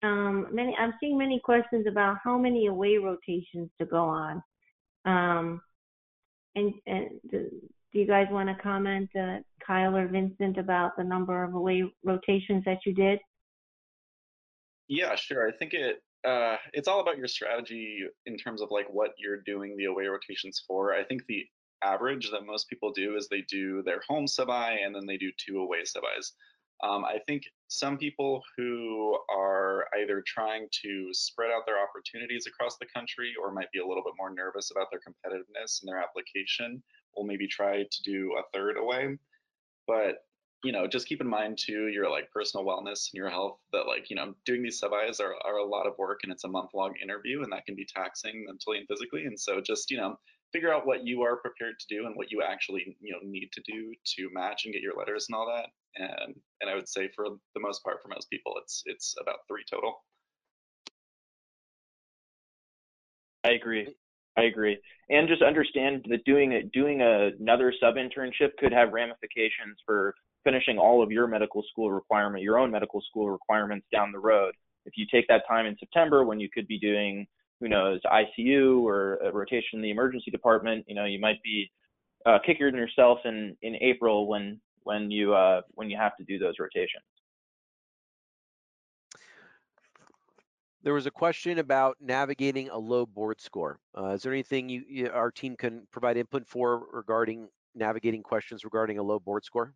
F: Um, many, I'm seeing many questions about how many away rotations to go on. Um, and, and do, do you guys want to comment, uh, Kyle or Vincent, about the number of away rotations that you did?
D: Yeah, sure. I think it uh, it's all about your strategy in terms of like what you're doing the away rotations for. I think the average that most people do is they do their home sub-I and then they do two away sub-Is. Um, I think some people who are either trying to spread out their opportunities across the country or might be a little bit more nervous about their competitiveness and their application will maybe try to do a third away. But you know, just keep in mind too your like personal wellness and your health that like, you know, doing these sub-Is are, are a lot of work and it's a month long interview and that can be taxing mentally and physically. And so just, you know, figure out what you are prepared to do and what you actually, you know, need to do to match and get your letters and all that. And and I would say for the most part for most people it's it's about three total.
C: I agree. I agree. And just understand that doing a, doing a, another sub internship could have ramifications for finishing all of your medical school requirement, your own medical school requirements down the road. If you take that time in September when you could be doing, who knows, ICU or a rotation in the emergency department, you know, you might be uh, kicking yourself in in April when when you uh, when you have to do those rotations.
B: There was a question about navigating a low board score. Uh, is there anything you, you, our team can provide input for regarding navigating questions regarding a low board score?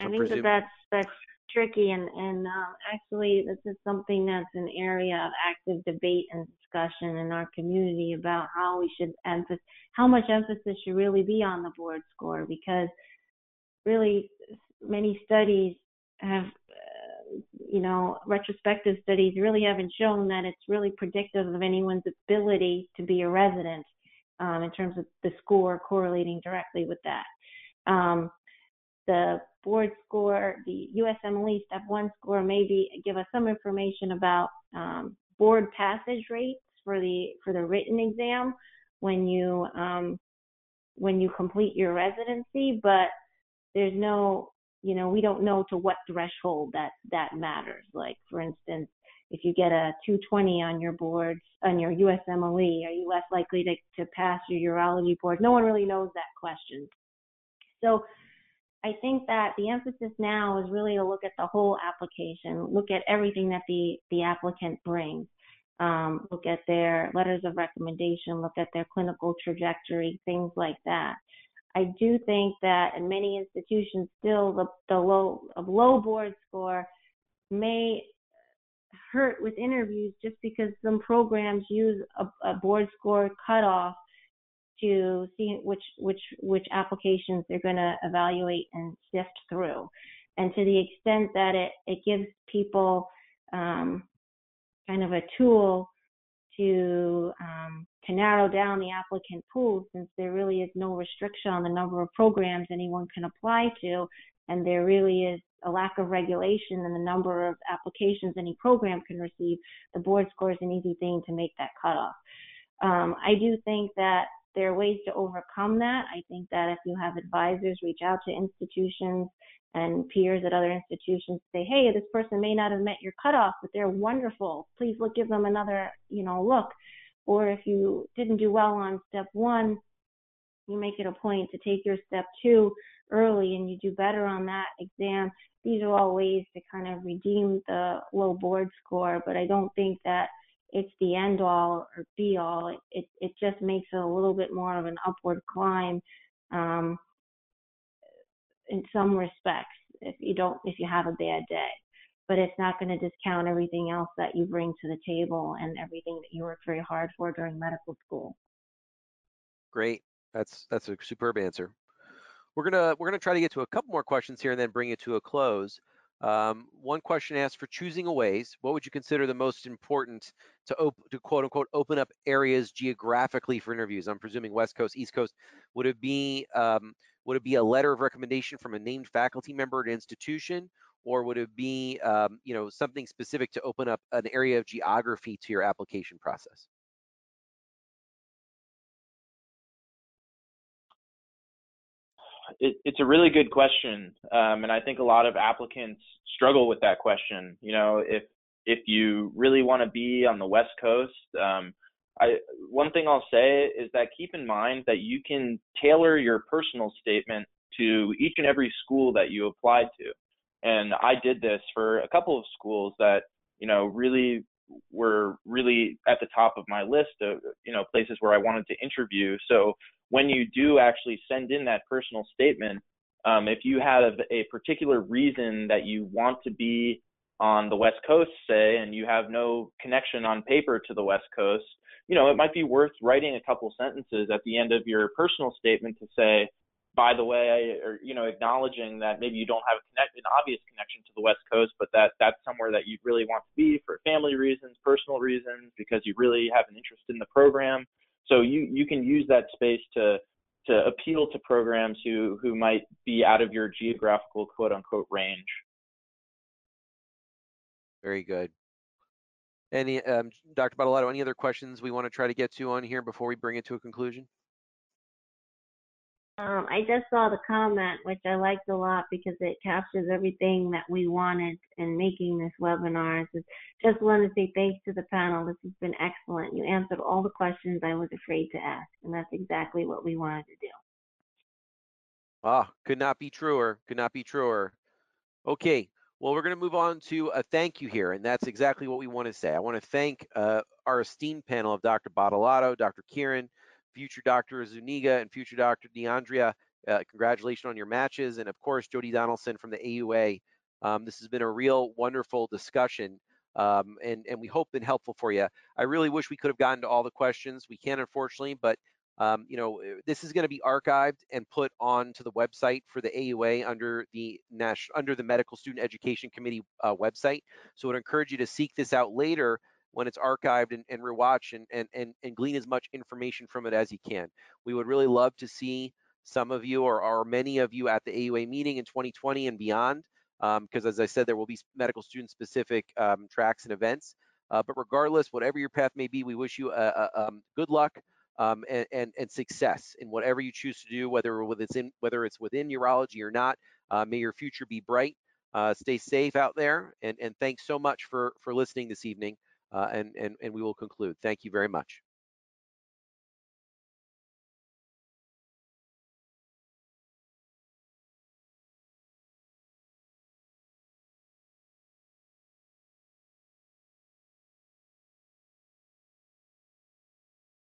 F: I think that that's that's tricky, and and uh, actually, this is something that's an area of active debate and discussion in our community about how we should emphasis, how much emphasis should really be on the board score, because really many studies have, uh, you know, retrospective studies really haven't shown that it's really predictive of anyone's ability to be a resident um, in terms of the score correlating directly with that. Um, the board score, the USMLE step one score, maybe give us some information about um, board passage rates for the for the written exam when you um, when you complete your residency, but there's no, you know, we don't know to what threshold that that matters. Like for instance, if you get a 220 on your boards, on your USMLE, are you less likely to, to pass your urology board? No one really knows that question. So I think that the emphasis now is really to look at the whole application, look at everything that the, the applicant brings, um, look at their letters of recommendation, look at their clinical trajectory, things like that. I do think that in many institutions still the, the low low board score may hurt with interviews just because some programs use a, a board score cutoff to see which which which applications they're going to evaluate and sift through. And to the extent that it it gives people um, kind of a tool to um, to narrow down the applicant pool since there really is no restriction on the number of programs anyone can apply to and there really is a lack of regulation in the number of applications any program can receive the board score is an easy thing to make that cutoff um, i do think that there are ways to overcome that. I think that if you have advisors reach out to institutions and peers at other institutions say, hey, this person may not have met your cutoff, but they're wonderful. Please look, give them another, you know, look. Or if you didn't do well on step one, you make it a point to take your step two early and you do better on that exam. These are all ways to kind of redeem the low board score, but I don't think that it's the end all or be all. It, it just makes it a little bit more of an upward climb um, in some respects if you don't if you have a bad day. But it's not going to discount everything else that you bring to the table and everything that you worked very hard for during medical school.
B: Great. That's that's a superb answer. We're gonna we're gonna try to get to a couple more questions here and then bring it to a close. Um, one question asked for choosing a ways. What would you consider the most important to, op- to quote unquote open up areas geographically for interviews? I'm presuming West Coast, East Coast. Would it be um, would it be a letter of recommendation from a named faculty member at an institution, or would it be um, you know something specific to open up an area of geography to your application process?
C: it, it's a really good question, um, and I think a lot of applicants struggle with that question. You know, if if you really want to be on the West Coast, um, I one thing I'll say is that keep in mind that you can tailor your personal statement to each and every school that you applied to, and I did this for a couple of schools that you know really were really at the top of my list of you know places where I wanted to interview. So when you do actually send in that personal statement, um, if you have a particular reason that you want to be on the West Coast, say, and you have no connection on paper to the West Coast, you know, it might be worth writing a couple sentences at the end of your personal statement to say, by the way, or you know, acknowledging that maybe you don't have a connect, an obvious connection to the West Coast, but that that's somewhere that you really want to be for family reasons, personal reasons, because you really have an interest in the program. So you you can use that space to to appeal to programs who who might be out of your geographical quote unquote range.
B: Very good. Any, um, Dr. Badolato, any other questions we want to try to get to on here before we bring it to a conclusion?
F: Um, I just saw the comment, which I liked a lot because it captures everything that we wanted in making this webinar. Just want to say thanks to the panel. This has been excellent. You answered all the questions I was afraid to ask, and that's exactly what we wanted to do.
B: Ah, could not be truer. Could not be truer. Okay, well, we're going to move on to a thank you here, and that's exactly what we want to say. I want to thank uh, our esteemed panel of Dr. Badolato, Dr. Kieran, future Dr. Zuniga and future Dr. DeAndrea. Uh, congratulations on your matches. And of course, Jody Donaldson from the AUA. Um, this has been a real wonderful discussion um, and, and we hope been helpful for you. I really wish we could have gotten to all the questions. We can't, unfortunately, but um, you know, uh, this is going to be archived and put onto the website for the AUA under the national under the Medical Student Education Committee uh, website. So I'd encourage you to seek this out later when it's archived and, and rewatch and, and, and, and glean as much information from it as you can. We would really love to see some of you or, or many of you at the AUA meeting in 2020 and beyond, because um, as I said, there will be medical student specific um, tracks and events. Uh, but regardless, whatever your path may be, we wish you a, a, um, good luck um, and, and, and, success in whatever you choose to do, whether it's in whether it's within urology or not. Uh, may your future be bright. Uh, stay safe out there, and, and thanks so much for, for listening this evening, uh, Uh, and, and, and we will conclude. Thank you very much.